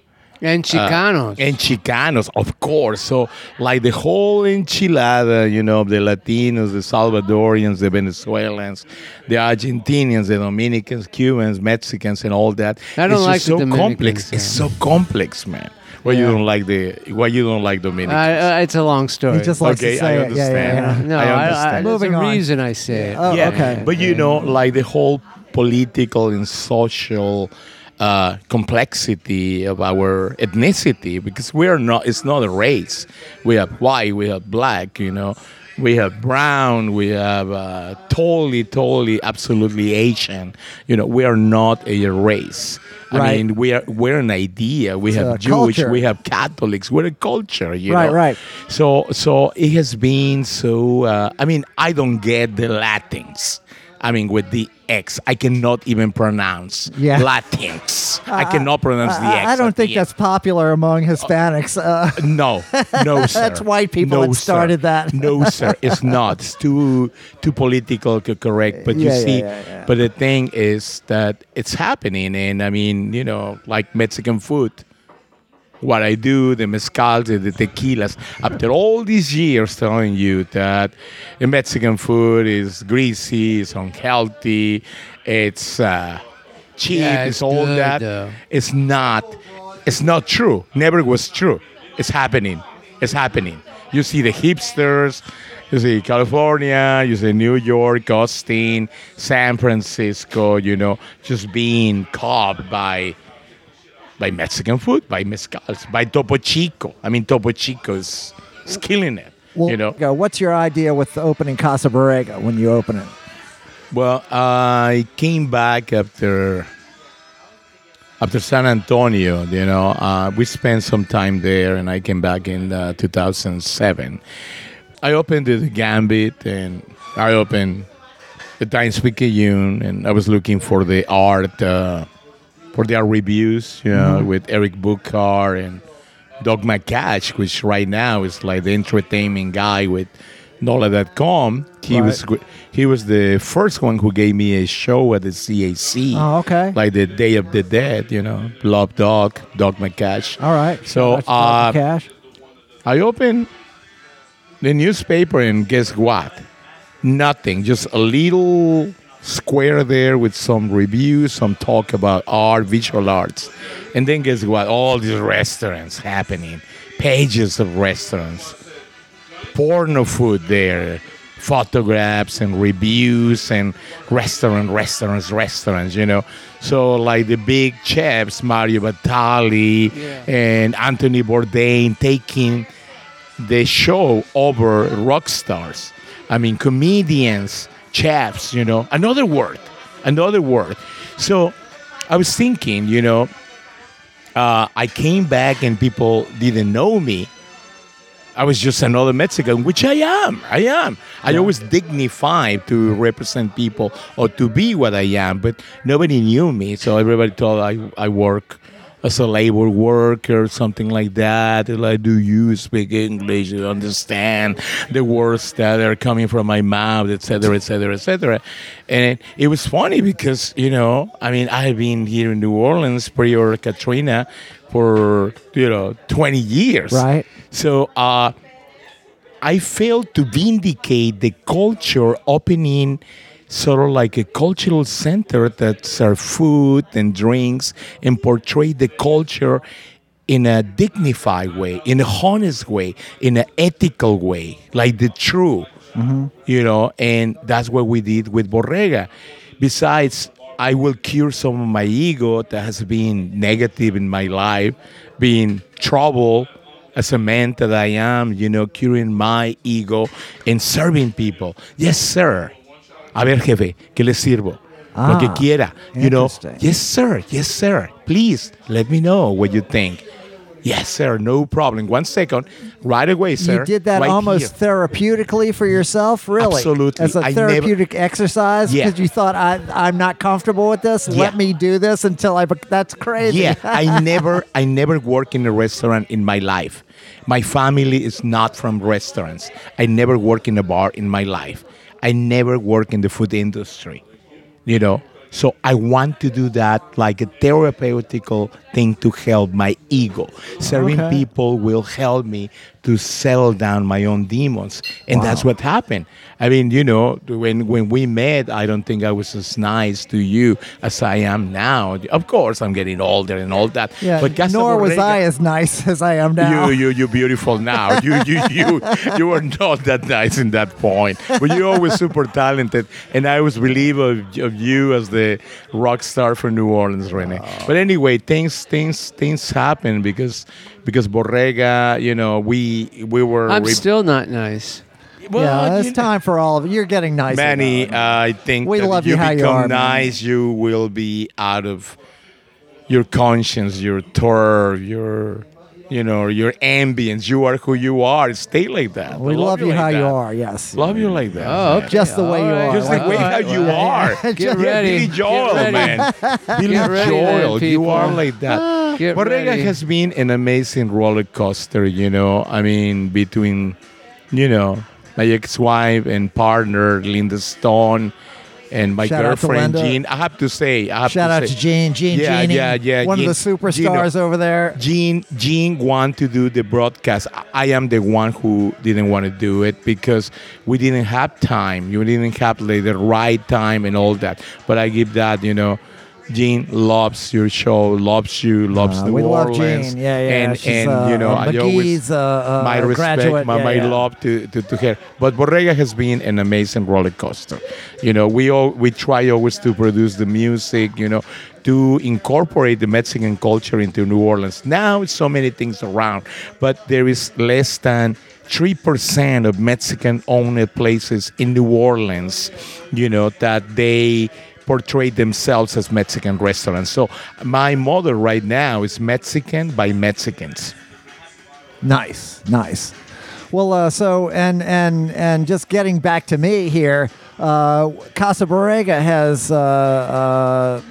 And Chicanos. and Chicanos, of course. So, like the whole enchilada, you know, the Latinos, the Salvadorians, the Venezuelans, the Argentinians, the Dominicans, Cubans, Mexicans, and all that. I don't it's like so complex. It's so complex, man. Why you don't like the? Why you don't like Dominicans? I, uh, it's a long story. He just likes Okay, to say I it. Yeah, yeah, understand. yeah. no, I I, I, there's Moving a on. reason I say it. Oh, yeah, okay. But you know, like the whole political and social uh, complexity of our ethnicity, because we are not. It's not a race. We have white, we have black. You know, we have brown, we have uh, totally, totally, absolutely Asian. You know, we are not a race. I mean, we are we're an idea. We have a Jewish, culture. we have Catholics. We're a culture. You Right, know? right. So so it has been so. Uh, I mean, I don't get the Latins. I mean, with the X, I cannot even pronounce Yeah. Latins. I cannot pronounce the X. I don't think that's popular among Hispanics. Uh, end. No, (laughs) no, sir. That's white people no, that started sir. that. no, sir. It's not. It's too too political co- correct. But you Yeah, see, yeah. but the thing is that it's happening, and I mean, you know, like Mexican food what I do, the mezcals, the, the tequilas. After all these years telling you that the Mexican food is greasy, it's unhealthy, it's uh, cheap, Yeah, it's, it's all good, that. though. It's not. It's not true. Never was true. It's happening. It's happening. You see the hipsters. You see California. You see New York, Austin, San Francisco. You know, just being caught by by Mexican food, by mezcals, by Topo Chico. I mean, Topo Chico is, is killing it. well, you know. what's your idea with opening Casa Borrega when you open it? Well, I came back after after San Antonio. You know, uh, we spent some time there, and I came back in uh, 2007. I opened the Gambit, and I opened the Times Picayune, and I was looking for the art, uh, for their reviews, you know, with Eric Bookhardt and Doug MacCash, which right now is like the entertainment guy with NOLA.com. He Right. was he was the first one who gave me a show at the CAC. Oh, okay. Like the Day of the Dead, you know, Love Dog, Doug MacCash. All right. So, uh, Cash. I opened the newspaper and guess what? Nothing. Just a little square there with some reviews, some talk about art, visual arts. And then guess what? All these restaurants happening. Pages of restaurants. Porno food there. Photographs and reviews and restaurant, restaurants, restaurants, you know. So like the big chefs, Mario Batali Yeah. and Anthony Bourdain taking the show over rock stars. I mean, comedians, chefs, you know, another word, another word. So I was thinking, you know, uh, I came back and people didn't know me. I was just another Mexican, which I am. I am. I always dignify to represent people or to be what I am, but nobody knew me. So everybody thought I, I work as a labor worker, something like that. Like, do you speak English? Do you understand the words that are coming from my mouth, etc., etc., et cetera, et cetera? And it was funny because, you know, I mean, I've been here in New Orleans prior Katrina for, you know, 20 years. Right. So uh, I failed to vindicate the culture opening sort of like a cultural center that serve food and drinks and portray the culture in a dignified way, in a honest way, in an ethical way, like the true, mm-hmm. you know, and that's what we did with Borrega. Besides, I will cure some of my ego that has been negative in my life, being trouble as a man that I am, you know, curing my ego and serving people. Yes, sir. A ver, jefe, ¿qué le sirvo? Lo que Ah, quiera. You know, yes, sir. Yes, sir. Please let me know what you think. Yes, sir. No problem. One second. Right away, sir. You did that Right almost here. therapeutically for yourself, really? Absolutely. As a I never- therapeutic exercise Yeah. because you thought I I'm not comfortable with this. Let me do this until I. That's crazy. Yeah, (laughs) I never, I never work in a restaurant in my life. My family is not from restaurants. I never work in a bar in my life. I never work in the food industry. You know, so I want to do that like a therapeutical thing to help my ego. Serving Okay. people will help me to settle down my own demons, and that's what happened. I mean, you know, when when we met, I don't think I was as nice to you as I am now. Of course, I'm getting older and all that. Yeah. but Casa nor was Borrega- I as nice as I am now. you, you, you're beautiful now. (laughs) You, you, you, you were not that nice in that point, but you're always super talented, and I always believe of, of you as the rock star for New Orleans, René. But anyway, things, things, things happen because because Borrega, you know, we we were. I'm re- still not nice. Well, yeah, it's know- time for all of it. You're getting nice. Manny, uh, I think We that love you you how you become are, man. nice, you will be out of your conscience, your terror, your you know, your ambience. You are who you are. Stay like that. we I love you like how you are. Yes. Love you like that. Oh, okay. Just the way you are. right. Just like All way how you are. Get (laughs) Get ready. Billy Joel, man. Billy Get Joel, you are like that. Get Borrega ready. has been an amazing roller coaster, you know. I mean, between, you know, my ex-wife and partner Linda Stone, and my Shout girlfriend Jean. I have to say, I have Shout to out say, to Jean, Jean, Yeah, Genie, yeah, yeah, One Jean- of the superstars Gino. over there. Jean, Jean want to do the broadcast. I- I am the one who didn't want to do it because we didn't have time. You didn't have like, the right time and all that. But I give that, you know. Jean loves your show, loves you, loves Uh, New we love Orleans. Jean. Yeah, yeah. And, She's, and uh, you know, I always uh, uh, my respect, graduate. my, Yeah, my yeah. love to, to, to her. But Borrega has been an amazing roller coaster. You know, we all we try always to produce the music, you know, to incorporate the Mexican culture into New Orleans. Now so many things around, but there is less than three percent of Mexican owned places in New Orleans, you know, that they portray themselves as Mexican restaurants. So my model right now is Mexican by Mexicans. Nice, nice. Well, uh, so and and and just getting back to me here, uh, Casa Borrega has uh, uh,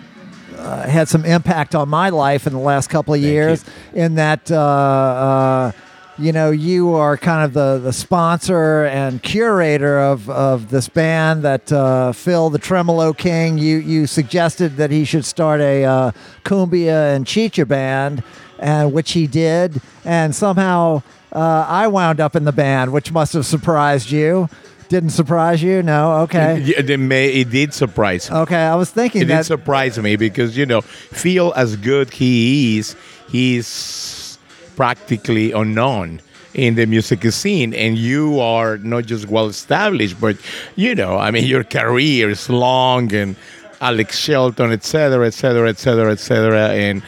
uh, had some impact on my life in the last couple of years. In that, uh, uh, you know, you are kind of the the sponsor and curator of of this band that uh, Phil, the Tremolo King. You you suggested that he should start a uh, cumbia and chicha band, and which he did, and somehow. Uh, I wound up in the band, which must have surprised you. Didn't surprise you? No. Okay. Yeah, they may, it did surprise me. Okay. I was thinking It did surprise me because you know, Phil as good he is, he's practically unknown in the music scene, and you are not just well established, but you know, I mean, your career is long, and Alex Shelton, etc., etc., etc., etc., and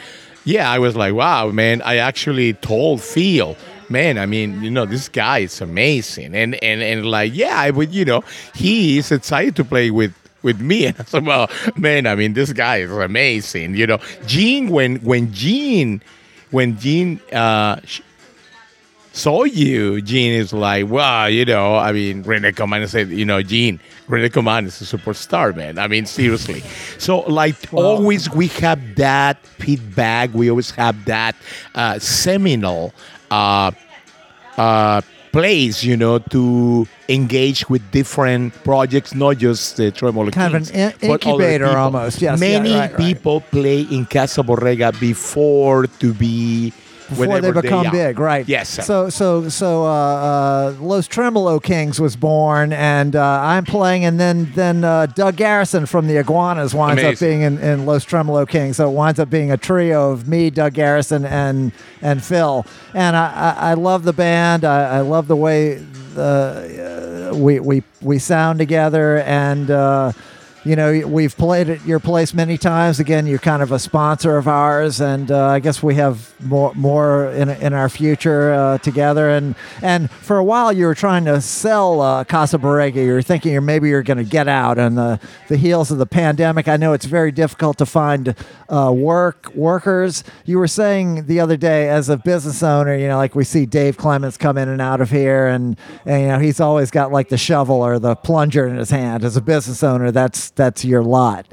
yeah, I was like, wow, man, I actually told Phil. Man, I mean, you know, this guy is amazing, and and and like, yeah, I would, you know, he is excited to play with with me. (laughs) And I said, well, man, I mean, this guy is amazing. You know, Jean, when when Jean, when Jean uh, saw you, Jean is like, wow, you know, I mean, René Coman said, you know, Jean, René Coman is a superstar, man. I mean, seriously. So, like, always we have that feedback. We always have that uh, seminal uh, uh, place, you know, to engage with different projects, not just uh, the Tremolo Kind of an in- incubator almost. Yes, yeah, Many right, right. people play in Casa Borrega before to be before they become big, right? Yes. sir. So, so, so, uh, uh, Los Tremolo Kings was born, and uh, I'm playing, and then, then uh, Doug Garrison from the Iguanas winds up being in, in Los Tremolo Kings. So it winds up being a trio of me, Doug Garrison, and and Phil. And I, I, I love the band. I, I love the way the uh, we we we sound together, and. You know, we've played at your place many times. Again, you're kind of a sponsor of ours, and uh, I guess we have more more in in our future uh, together. And and for a while, you were trying to sell uh, Casa Borrega. You were thinking you're maybe you're going to get out on the the heels of the pandemic. I know it's very difficult to find uh, work workers. You were saying the other day, as a business owner, you know, like we see Dave Clements come in and out of here, and, and you know he's always got like the shovel or the plunger in his hand. As a business owner, that's that's your lot.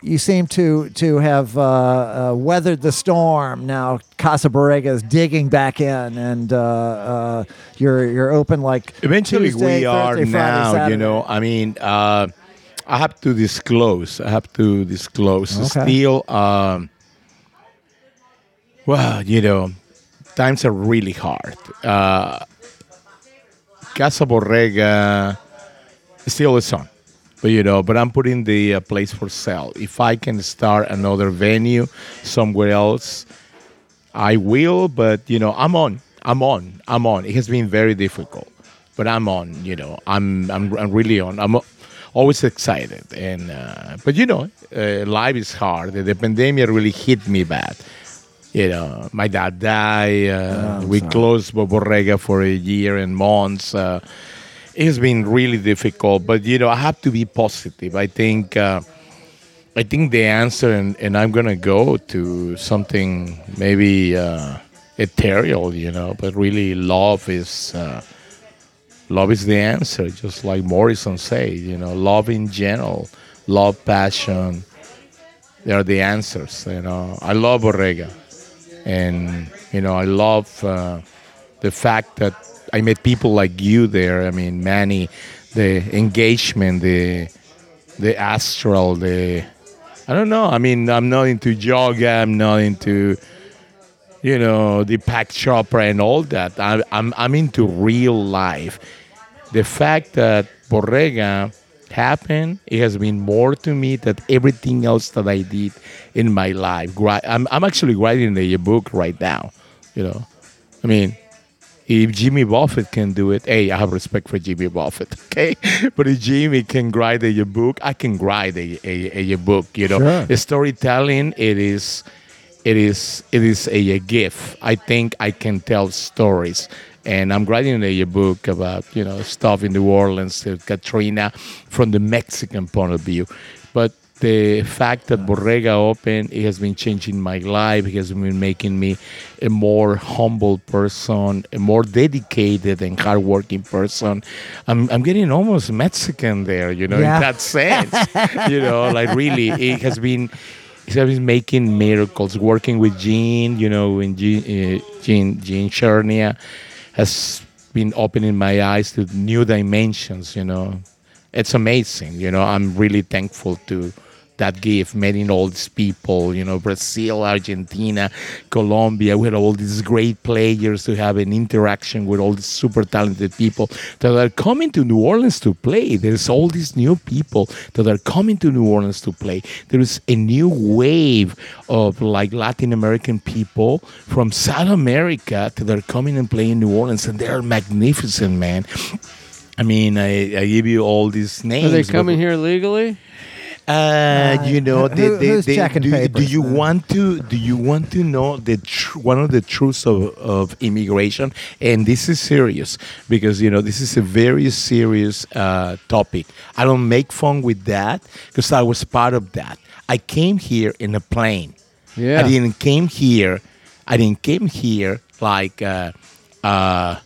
You seem to to have uh, uh, weathered the storm. Now Casa Borrega is digging back in, and uh, uh, you're you're open like Eventually, Tuesday, we are Thursday, now. You know, I mean, uh, I have to disclose. I have to disclose. Okay. Still, um, well, you know, times are really hard. Uh, Casa Borrega still is on, but you know, but I'm putting the uh, place for sale. If I can start another venue somewhere else, I will. But you know, I'm on. I'm on. I'm on. It has been very difficult, but I'm on. You know, I'm. I'm. I'm really on. I'm always excited, and uh, but you know, uh, life is hard. The, pandemic really hit me bad. You know, my dad died. Uh, we closed Borrega for a year and months. Uh, it has been really difficult, but you know, I have to be positive. I think. Uh, I think the answer, and, and I'm gonna go to something maybe uh, ethereal, you know, but really love is uh, love is the answer. Just like Morrison said, you know, love in general, love, passion, they are the answers. You know, I love Borrega, and you know, I love uh, the fact that I met people like you there. I mean, Manny, the engagement, the the astral, the I don't know. I mean, I'm not into yoga. I'm not into, you know, the pack chopper and all that. I, I'm I'm into real life. The fact that Borrega happened, it has been more to me than everything else that I did in my life. I'm I'm actually writing a book right now. You know, I mean, if Jimmy Buffett can do it, hey, I have respect for Jimmy Buffett, (laughs) okay? But if Jimmy can write a, book, I can write a, a, a book. You know, Sure. the storytelling it is, it is, it is a, a gift. I think I can tell stories, and I'm writing a, book about you know stuff in New Orleans, uh, Katrina, from the Mexican point of view, but. The fact that Borrega opened, it has been changing my life. It has been making me a more humble person, a more dedicated and hardworking person. I'm, I'm getting almost Mexican there, you know, Yeah. in that sense. (laughs) you know, like really, it has been. It has been making miracles. Working with Jean, you know, and Jean, uh, Jean, Jean Czernia has been opening my eyes to new dimensions. You know, it's amazing. You know, I'm really thankful to that gift, meeting all these people. You know, Brazil, Argentina, Colombia. We had all these great players to have an interaction with all these super talented people that are coming to New Orleans to play. There's all these new people that are coming to New Orleans to play. There is a new wave of like Latin American people from South America that are coming and playing New Orleans, and they are magnificent, man. I mean, I, I give you all these names. Are they coming here legally? Uh, you know, who- they, they, who's they- checking do, do you man? want to? Do you want to know the tr- one of the truths of, of immigration? And this is serious because you know this is a very serious uh, topic. I don't make fun with that because I was part of that. I came here in a plane. Yeah. I didn't came here. I didn't came here like, uh, uh,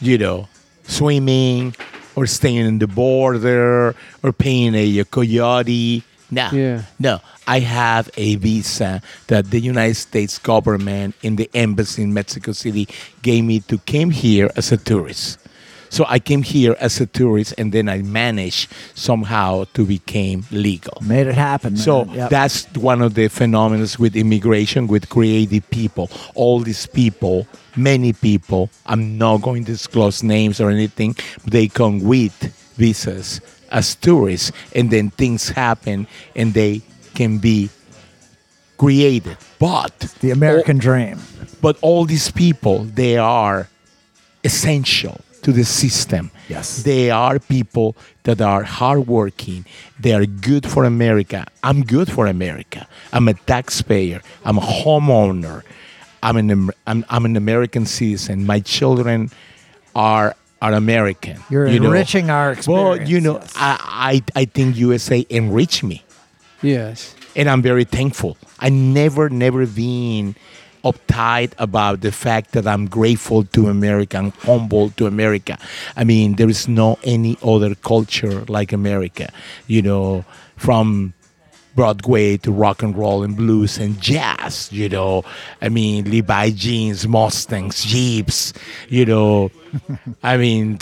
you know, swimming or staying in the border or paying a, a coyote. No, Yeah. no. I have a visa that the United States government in the embassy in Mexico City gave me to came here as a tourist. So I came here as a tourist, and then I managed somehow to become legal. Made it happen. man. So Yep. that's one of the phenomena with immigration, with creative people. All these people, many people, I'm not going to disclose names or anything, they come with visas as tourists, and then things happen and they can be created. But the American dream. but all these people, they are essential. to the system. Yes. They are people that are hardworking. They are good for America. I'm good for America. I'm a taxpayer. I'm a homeowner. I'm an I'm, I'm an American citizen. My children are are American. You're you know. enriching our experience. Well, you know, yes. I, I I think USA enriched me Yes. and I'm very thankful. I never, never been uptight about the fact that I'm grateful to America, I'm humble to America. I mean, there is no any other culture like America, you know, from Broadway to rock and roll and blues and jazz, you know. I mean, Levi jeans, Mustangs, Jeeps, you know. (laughs) I mean,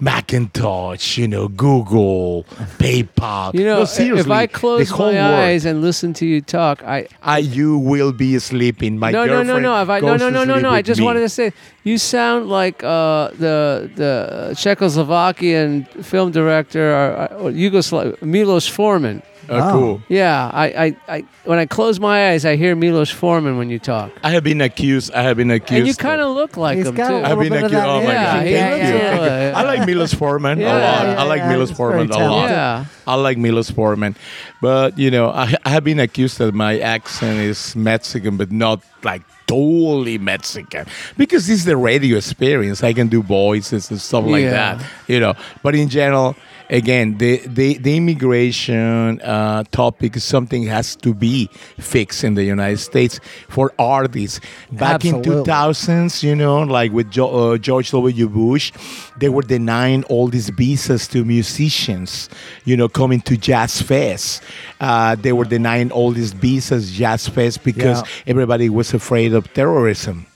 Macintosh, you know, Google, PayPal. You know, No, if I close my world. eyes and listen to you talk, I I, you will be sleeping. My no, no, girlfriend no, no. If I, no, no, no, no, no. I just me. wanted to say you sound like uh, the the Czechoslovakian film director or, or Yugoslav Milos Forman. Oh, Wow. cool. Yeah, I, I, I, when I close my eyes, I hear Milos Forman when you talk, I have been accused. I have been accused. and you kind of look like He's him got a too. little I've been bit of accused. that Oh my Yeah, god! he Thank looks you. a little- I like Milos Forman Yeah, a lot. yeah, I like yeah, Milos he's very Forman a lot. talented. Yeah. I like Milos Forman, but you know, I, I have been accused that my accent is Mexican, but not like totally Mexican because this is the radio experience. I can do voices and stuff like Yeah. that, you know. But in general, again, the the, the immigration uh, topic is something has to be fixed in the United States for artists. Back in 2000s, you know, like with jo- uh, George W. Bush, they were denying all these visas to musicians, you know, coming to Jazz Fest. Uh, they were denying all these visas, Jazz Fest, because Yeah. everybody was afraid of terrorism.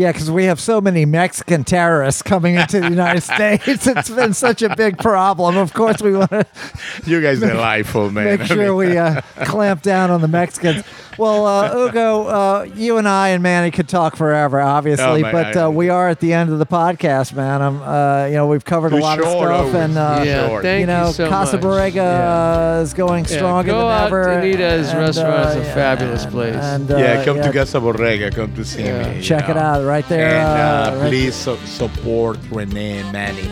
Yeah, because we have so many Mexican terrorists coming into the United (laughs) States. It's been such a big problem. Of course, we want to You guys are (laughs) delightful, man. make sure we uh, (laughs) clamp down on the Mexicans. Well, uh, Hugo, uh, you and I and Manny could talk forever, obviously, Oh, man, but I- uh, we are at the end of the podcast, man. I'm, uh, you know, we've covered a Too lot of stuff, Owen. and uh, yeah, Sure. thank you know, so Casa much. Borrega Yeah. uh, is going Yeah, stronger go than out ever. to Anita's and, restaurant. is a yeah, fabulous and- place. And, uh, yeah, come yeah, to Casa Borrega. Come to see Yeah. me. you Check it know. out right there. And uh, uh, right- please su- support René and Manny.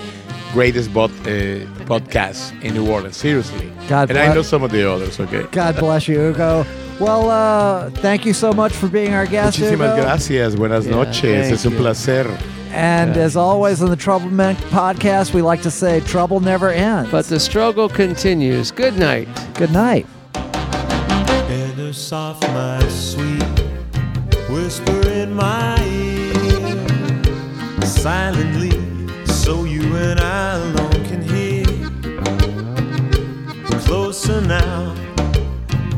Greatest bot, uh, podcast in New Orleans, Seriously. God and I know some of the others, okay? God bless you, Hugo. Well, uh, thank you so much for being our guest, Muchísimas Hugo. gracias. Buenas Yeah, noches. thank Es un you. placer. And Yeah. as always on the Trouble Men podcast, we like to say trouble never ends. But the struggle continues. Good night. good night. Heather soft, my sweet, whisper in my ear, silently, so you and I alone can hear. Closer now,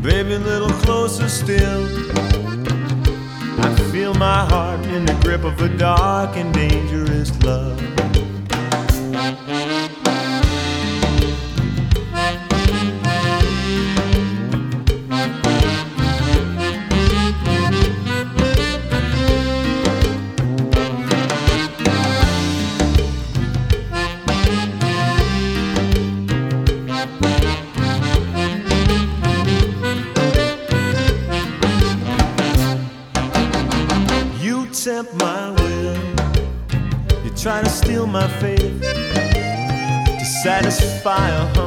baby, little closer still. I feel my heart in the grip of a dark and dangerous love. A